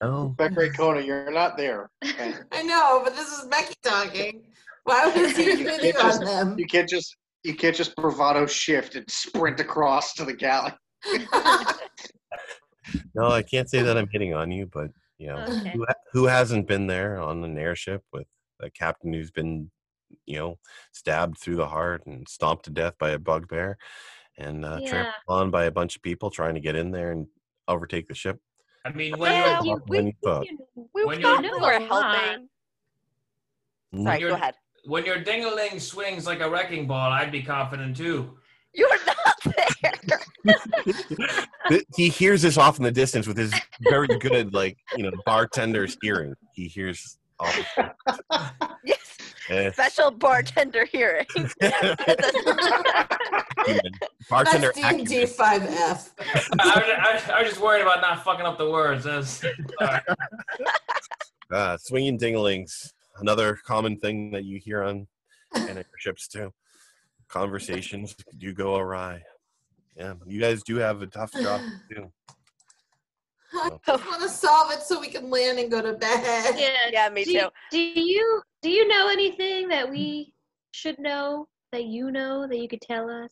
Oh, Becky Kona, you're not there. Okay? I know, but this is Becky talking. Why was he You hitting can't just- on them? You can't just you can't just bravado shift and sprint across to the galley. no, I can't say that I'm hitting on you, but you know, okay. who, who hasn't been there on an airship with a captain who's been, you know, stabbed through the heart and stomped to death by a bugbear and uh, Yeah. trampled on by a bunch of people trying to get in there and overtake the ship? I mean, when Yeah, you're you- When you thought. We When thought you're- we were helping. Mm. Sorry, you're- go ahead. when your dingaling swings like a wrecking ball, I'd be confident too. You are not there. He hears this off in the distance with his very good, like you know, bartender's hearing. He hears all. yes. Special bartender hearing. bartender That's D&D accuracy. 5F. I, I, I was just worried about not fucking up the words. That's, sorry. Uh, swinging dinglings, another common thing that you hear on ships too. Conversations do go awry. Yeah, you guys do have a tough job to do. I just want to solve it so we can land and go to bed. Yeah. yeah, me do, you- too. do you do you know anything that we should know that you know that you could tell us?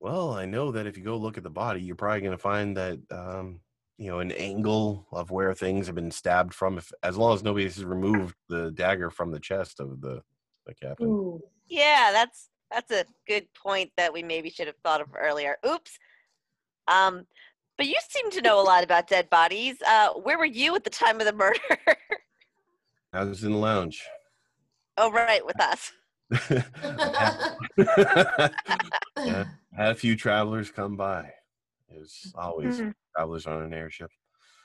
Well, I know that if you go look at the body, you're probably going to find that um, you know an angle of where things have been stabbed from. If as long as nobody has removed the dagger from the chest of the the captain. Ooh. Yeah, that's that's a good point that we maybe should have thought of earlier. Oops. Um, but you seem to know a lot about dead bodies. Uh, where were you at the time of the murder? I was in the lounge. oh, right, with us. Yeah. Had a few travelers come by. There's always Mhm. travelers on an airship.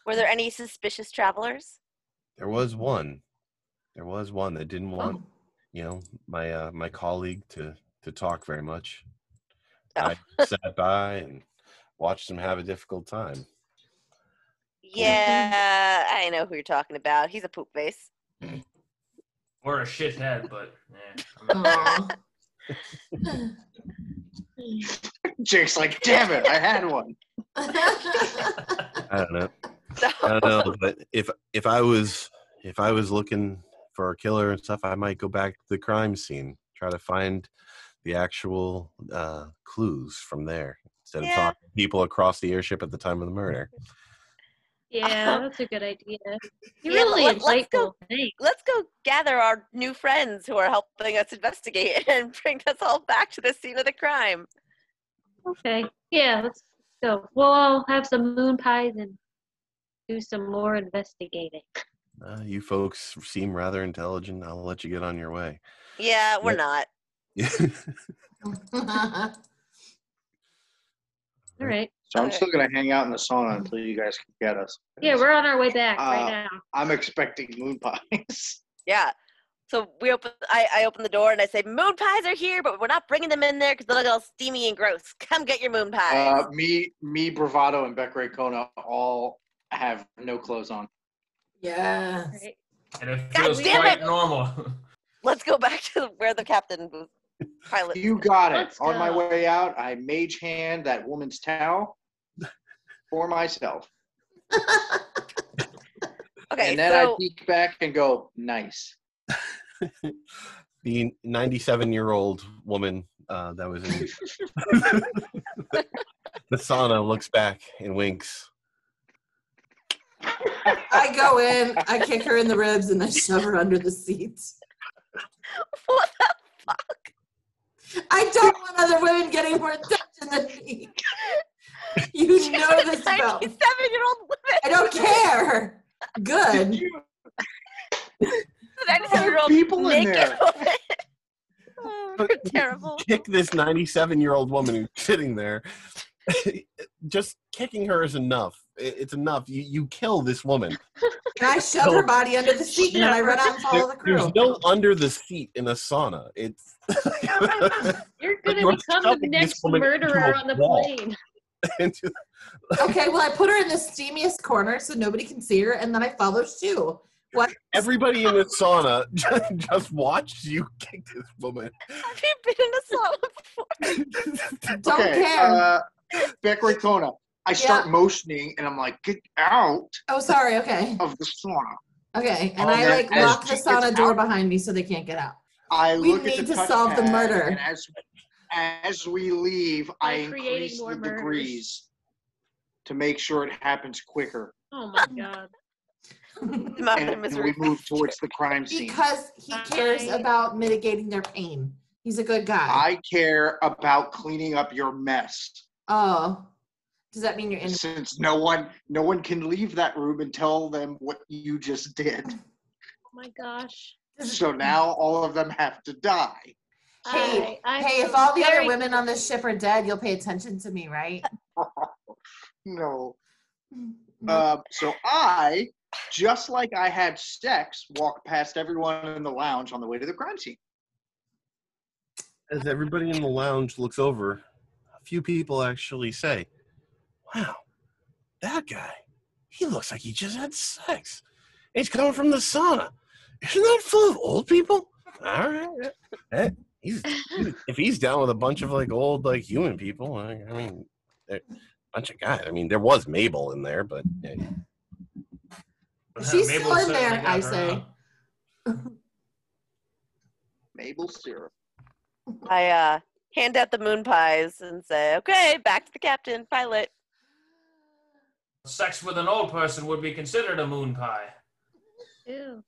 Were there any suspicious travelers? There was one. There was one that didn't want, Oh. you know, my uh, my colleague to to talk very much. Oh. I sat by and watched him have a difficult time. Yeah, I know who you're talking about. He's a poop face. Or a shithead, but yeah. Jake's like, damn it, I had one. I don't know. So, I don't know, but if if I was if I was looking for a killer and stuff, I might go back to the crime scene, try to find the actual uh, clues from there instead of talking to people across the airship at the time of the murder. Yeah, that's a good idea. You're Yeah, really let- let's go- insightful. Thanks. let's go gather our new friends who are helping us investigate and bring us all back to the scene of the crime. Okay. Yeah, let's go. We'll all have some moon pies and do some more investigating. Uh, you folks seem rather intelligent. I'll let you get on your way. Yeah, we're Yep. not. All right. So I'm Okay. still gonna hang out in the sauna until you guys can get us. Yeah, we're on our way back Uh, right now. I'm expecting moon pies. Yeah. So we open. I, I open the door and I say, "Moon pies are here, but we're not bringing them in there because they look all steamy and gross. Come get your moon pies." Uh, me, me, Bravado, and Beck Ray Kona all have no clothes on. Yeah. All right. And it God feels damn quite it! normal. Let's go back to where the captain was. Pilot. You got it. Let's On my way out, I mage hand that woman's towel for myself, Okay, and then so I peek back and go, "Nice." the 97 year old woman uh, that was in the sauna looks back and winks. I go in, I kick her in the ribs, and I shove her under the seat. what the fuck? I don't want other women getting more attention than me. You know this about me. Ninety-seven-year-old woman. I don't care. Good. Ninety-seven-year-old people in there. woman. Oh, we're terrible. Kick this 97 year old woman who's sitting there. Just kicking her is enough. It- It's enough. You, you kill this woman. And I shove her body under the seat, and I run out and follow the crew. there's no under the seat in a sauna. It's You're gonna You're become the next murderer on the wall. plane. into Okay, well, I put her in the steamiest corner so nobody can see her, and then I follow Shu. What? everybody in the sauna just, just watched you kick this woman. Have you been in a sauna before? Don't okay, care. Uh, Beck Ray Kona. I start motioning, and I'm like, "Get out oh, sorry. Okay. of the sauna." Okay. And Oh, I like lock the she gets sauna door out- behind me so they can't get out. I We look at need the to solve the murder. And as as we leave, I By creating increase the murders. degrees to make sure it happens quicker, Oh my god. And, and we move towards the crime scene. because he cares I- about mitigating their pain. He's a good guy. I care about cleaning up your mess, oh. Does that mean you're in? since no one no one can leave that room and tell them what you just did. Oh my gosh. So now all of them have to die. Hey, I, I hey, if all the other women on this ship are dead, you'll pay attention to me, right? No. No. Uh, so I, just like I had sex, walk past everyone in the lounge on the way to the crime scene. As everybody in the lounge looks over, a few people actually say, Wow, that guy, he looks like he just had sex. He's coming from the sauna. Isn't that full of old people? All right. yeah. Hey, he's, if he's down with a bunch of like old, like human people, I, I mean, a bunch of guys. I mean, there was Mabel in there, but yeah, She's Mabel still in there, I say. own. Maple syrup. I uh, hand out the moon pies and say, "Okay, back to the captain, pilot." Sex with an old person would be considered a moon pie. Ew.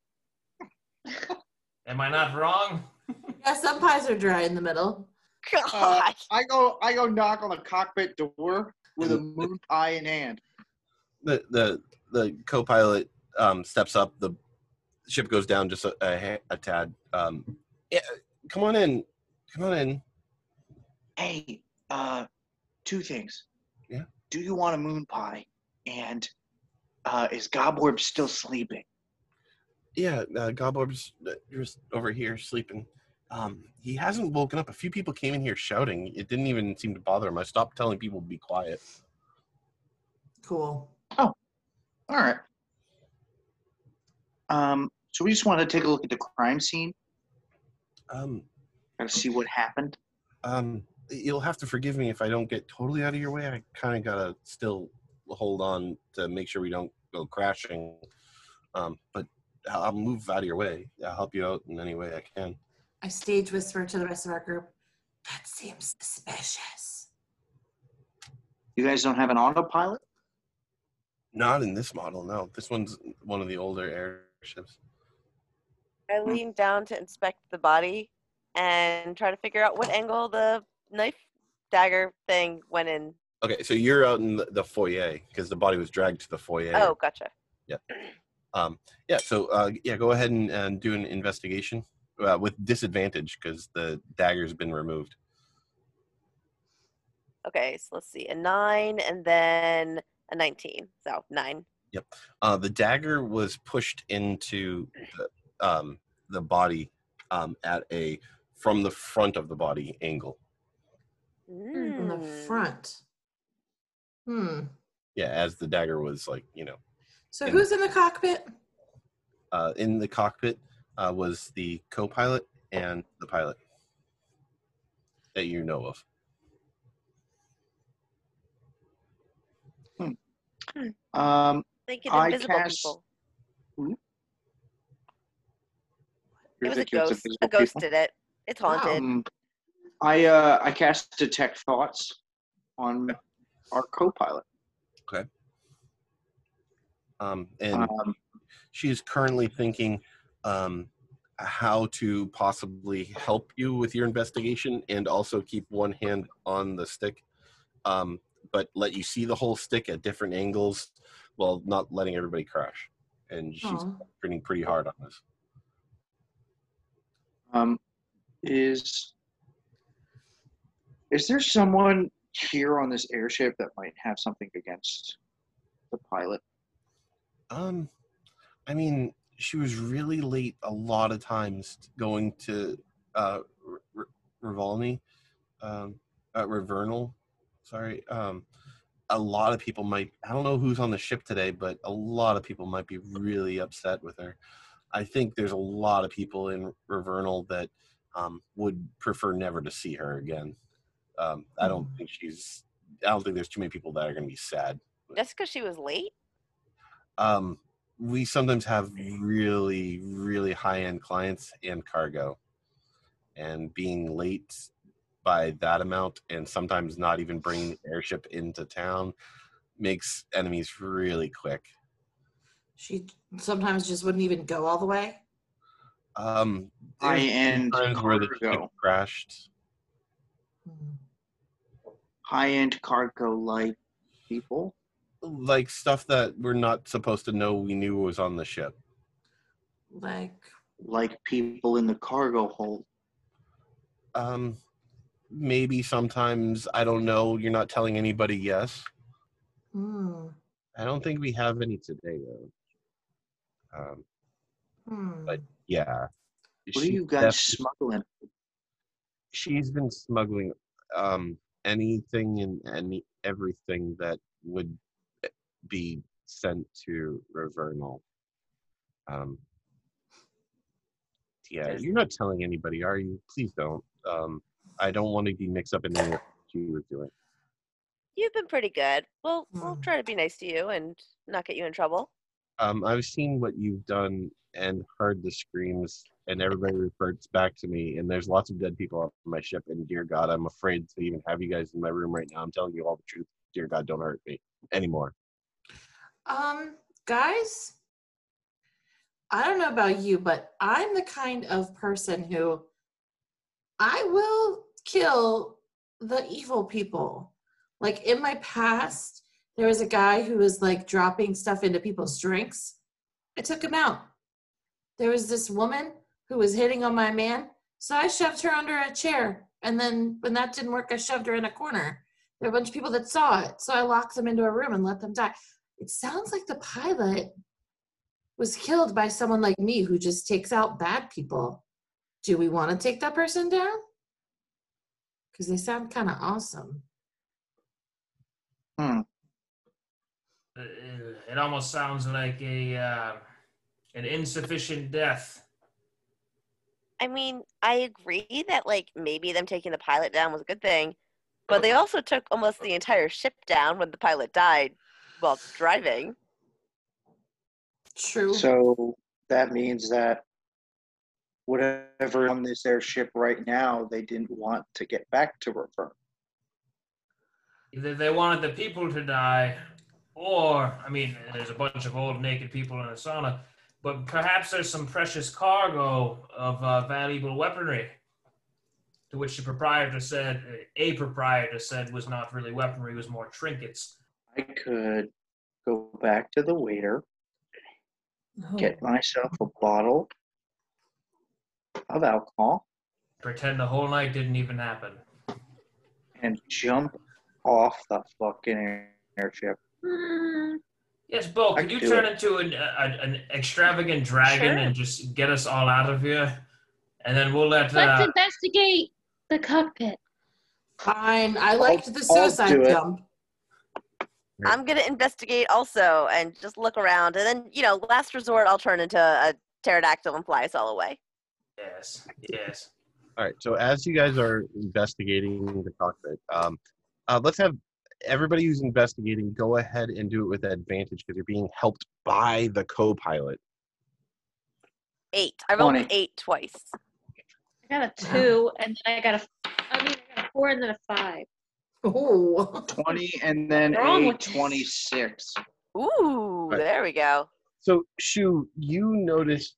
Am I not wrong? Yeah, some pies are dry in the middle. God, Uh, I go I go knock on the cockpit door with a moon pie in hand. the the the co-pilot um, steps up. The ship goes down just a, a, a tad. Um, yeah, come on in. Come on in. Hey, uh, two things. Yeah. Do you want a moon pie? And uh, is Goborb still sleeping? Yeah, uh, Gobblerb's uh, just over here sleeping. Um, he hasn't woken up. A few people came in here shouting. It didn't even seem to bother him. I stopped telling people to be quiet. Cool. Oh, all right. Um, so we just want to take a look at the crime scene, Um, kind of see what happened. um, you'll have to forgive me if I don't get totally out of your way. I kind of gotta still hold on to make sure we don't go crashing. Um, but I'll I'll move out of your way. I'll help you out in any way I can. I stage whisper to the rest of our group. That seems suspicious. You guys don't have an autopilot? Not in this model, no. This one's one of the older airships. I lean down to inspect the body and try to figure out what angle the knife dagger thing went in Okay, so you're out in the, the foyer because the body was dragged to the foyer. Oh, gotcha. Yeah. Um, yeah. So uh, yeah, go ahead and, and do an investigation uh, with disadvantage because the dagger's been removed. Okay, so let's see. A nine and then a 19. So nine. Uh, the dagger was pushed into the, um, the body um, at a from the front of the body angle. From the Mm. front. Hmm. Yeah, as the dagger was like you know So And- who's in the cockpit? uh, in the cockpit uh, was the co-pilot and the pilot that you know of. Um, Thinking I invisible cast- people. Hmm? It was a ghost. A ghost people? did it. It's haunted. Um, I uh, I cast detect thoughts on our co-pilot. Um, and Um, she is currently thinking um, how to possibly help you with your investigation and also keep one hand on the stick, um, but let you see the whole stick at different angles while not letting everybody crash. And she's Aw. pretty pretty hard on this. um, is is there someone here on this airship that might have something against the pilot? Um, I mean, she was really late a lot of times going to uh, R- um, uh, Rivernal. Sorry. Um, a lot of people might. I don't know who's on the ship today, but a lot of people might be really upset with her. I think there's a lot of people in Rivernal that um, would prefer never to see her again. Um, I don't Hmm. think she's. I don't think there's too many people that are going to be sad Just because she was late? um, we sometimes have really, really high end clients and cargo. And being late by that amount and sometimes not even bringing the airship into town makes enemies really quick. She sometimes just wouldn't even go all the way. Um, high-end times where the ship cargo, crashed. Hmm. High end cargo like people. Like stuff that we're not supposed to know we knew was on the ship. Like, like people in the cargo hold. Um, maybe sometimes, I don't know, you're not telling anybody yes. hmm. I don't think we have any today though. Um, Hmm. But- yeah. What are you guys smuggling? she's been smuggling um anything and any everything that would be sent to Rivernal. Um yeah, you're not telling anybody, are you? Please don't. Um I don't want to be mixed up in anything she was doing. You've been pretty good. We'll we'll Hmm. try to be nice to you and not get you in trouble. Um I've seen what you've done and heard the screams and everybody reports back to me and there's lots of dead people on my ship and dear god i'm afraid to even have you guys in my room right now i'm telling you all the truth dear god don't hurt me anymore Um, guys, I don't know about you, but I'm the kind of person who I will kill the evil people. Like in my past, there was a guy who was like dropping stuff into people's drinks. I took him out. There was this woman who was hitting on my man, so I shoved her under a chair. And then when that didn't work, I shoved her in a corner. There were a bunch of people that saw it, so I locked them into a room and let them die it sounds like the pilot was killed by someone like me who just takes out bad people. Do we want to take that person down? Because they sound kind of awesome. Hmm. It almost sounds like a uh, an insufficient death. I mean, I agree that like maybe them taking the pilot down was a good thing, but they also took almost the entire ship down when the pilot died while driving. True. So that means that whatever on this airship right now, they didn't want to get back to Reverne. Either they wanted the people to die, or I mean, there's a bunch of old naked people in a sauna, but perhaps there's some precious cargo of uh, valuable weaponry. to which the proprietor said, a proprietor said, was not really weaponry, was more trinkets. I could go back to the waiter, Oh. get myself a bottle of alcohol, Pretend the whole night didn't even happen. and jump off the fucking air- airship. Yes, Bo, I could you can do turn into an, a, an extravagant dragon Sure. and just get us all out of here? And then we'll let. Let's Uh, investigate the cockpit. Fine. I liked the I'll suicide do jump. I'm gonna investigate also and just look around, and then you know, last resort, I'll turn into a pterodactyl and fly us all away. yes, yes. All right. So as you guys are investigating the cockpit, um, uh, let's have everybody who's investigating go ahead and do it with advantage because you're being helped by the co-pilot. Eight. I rolled an eight twice. I got a two, and then I got a. I mean, I got a four and then a five. Oh. 20 and then Wrong a with this? 26. Ooh, Right. there we go. So Shu, you notice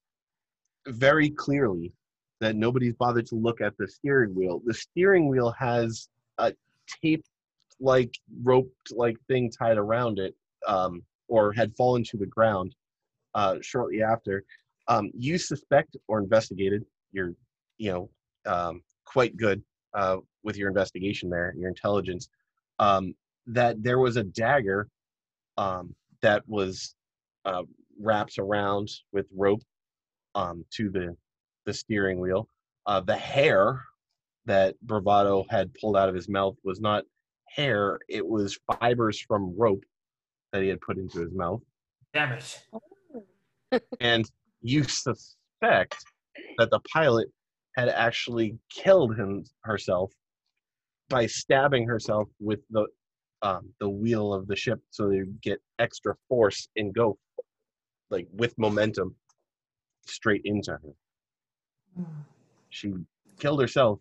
very clearly that nobody's bothered to look at the steering wheel. The steering wheel has a tape-like, roped-like thing tied around it, um, or had fallen to the ground uh, shortly after. Um, you suspect or investigated. You're, you know, um, quite good uh, with your investigation there, your intelligence. Um, that there was a dagger um, that was uh, wraps around with rope um, to the the steering wheel. Uh, the hair that Bravado had pulled out of his mouth was not hair; it was fibers from rope that he had put into his mouth. Damn it. And you suspect that the pilot had actually killed him herself by stabbing herself with the um, the wheel of the ship, so they get extra force and go like with momentum straight into her. She killed herself,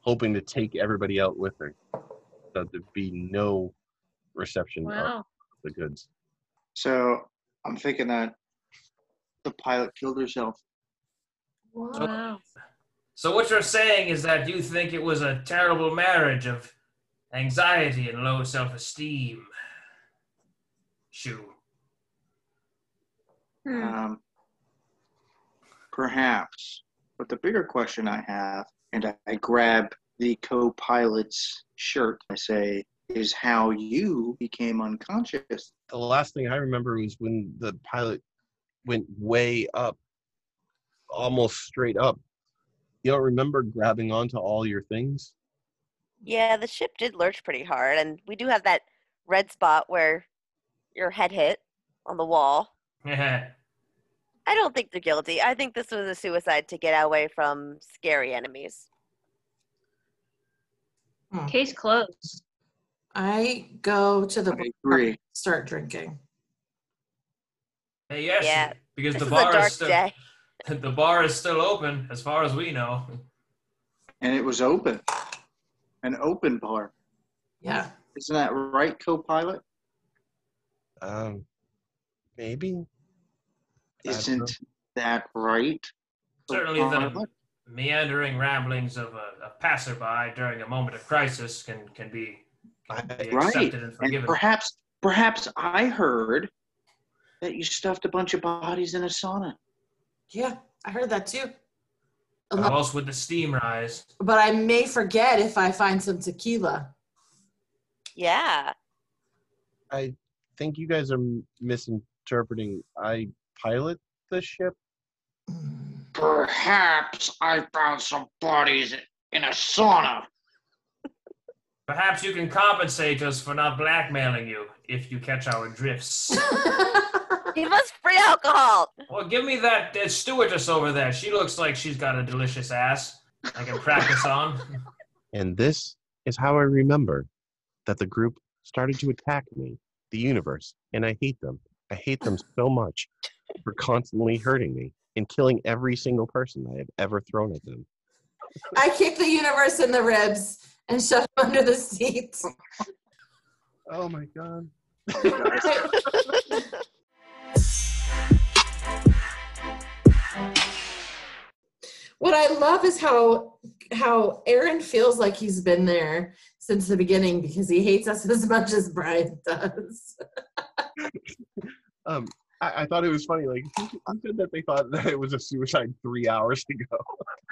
hoping to take everybody out with her, so there'd be no reception of the goods. So I'm thinking that the pilot killed herself. Wow. So what you're saying is that you think it was a terrible marriage of anxiety and low self-esteem. Shoo. Hmm. Um, perhaps. But the bigger question I have, and I, I grab the co pilot's shirt, I say, is how you became unconscious. the last thing I remember was when the pilot went way up, almost straight up. You don't remember grabbing onto all your things? Yeah, the ship did lurch pretty hard, and we do have that red spot where your head hit on the wall. I don't think they're guilty. I think this was a suicide to get away from scary enemies. Case closed. I go to the bar, agree. start drinking. hey, yes, Yeah, because This the is a bar dark is still day. the bar is still open as far as we know. And it was open. An open bar. Yeah. Isn't that right, co pilot? Um, maybe. I don't know. Isn't that right? Certainly co-pilot? the meandering ramblings of a, a passerby during a moment of crisis can can be, can be Right. accepted and And forgiven. perhaps, perhaps I heard that you stuffed a bunch of bodies in a sauna. Yeah, I heard that too. How else would the steam rise? But I may forget if I find some tequila. Yeah. I think you guys are misinterpreting. I pilot the ship. Mm. Perhaps I found some bodies in a sauna. Perhaps you can compensate us for not blackmailing you if you catch our drifts. Give us free alcohol. well, give me that, that stewardess over there. She looks like she's got a delicious ass. I can practice on. And this is how I remember that the group started to attack me, the universe, and I hate them. I hate them so much for constantly hurting me and killing every single person I have ever thrown at them. I kick the universe in the ribs and shove him under the seat. Oh my god. What I love is how how Aaron feels like he's been there since the beginning because he hates us as much as Brian does. Um, I, I thought it was funny. Like who, who said that they thought that it was a suicide three hours ago.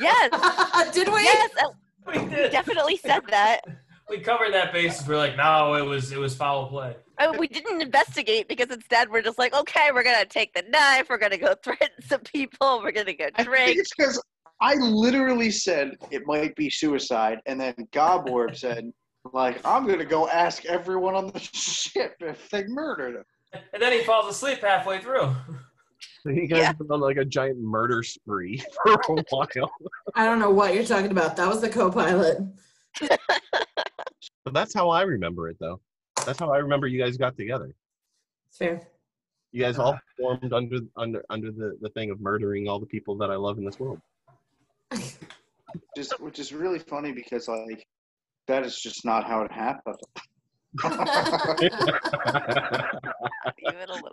Yes, Did we? yes, uh, We did. definitely said that. We covered that basis. We're like, no, it was it was foul play. Uh, we didn't investigate because instead we're just like, okay, we're gonna take the knife, we're gonna go threaten some people, we're gonna go I think it's because I literally said it might be suicide, and then Goborb said, like, I'm gonna go ask everyone on the ship if they murdered him. And then he falls asleep halfway through. you guys Yeah. on like a giant murder spree for a while. I don't know what you're talking about. That was the co-pilot. But that's how I remember it, though. That's how I remember you guys got together. Fair. You guys all formed under under under the, the thing of murdering all the people that I love in this world. Just, which is really funny because, like, that is just not how it happened. Even a little.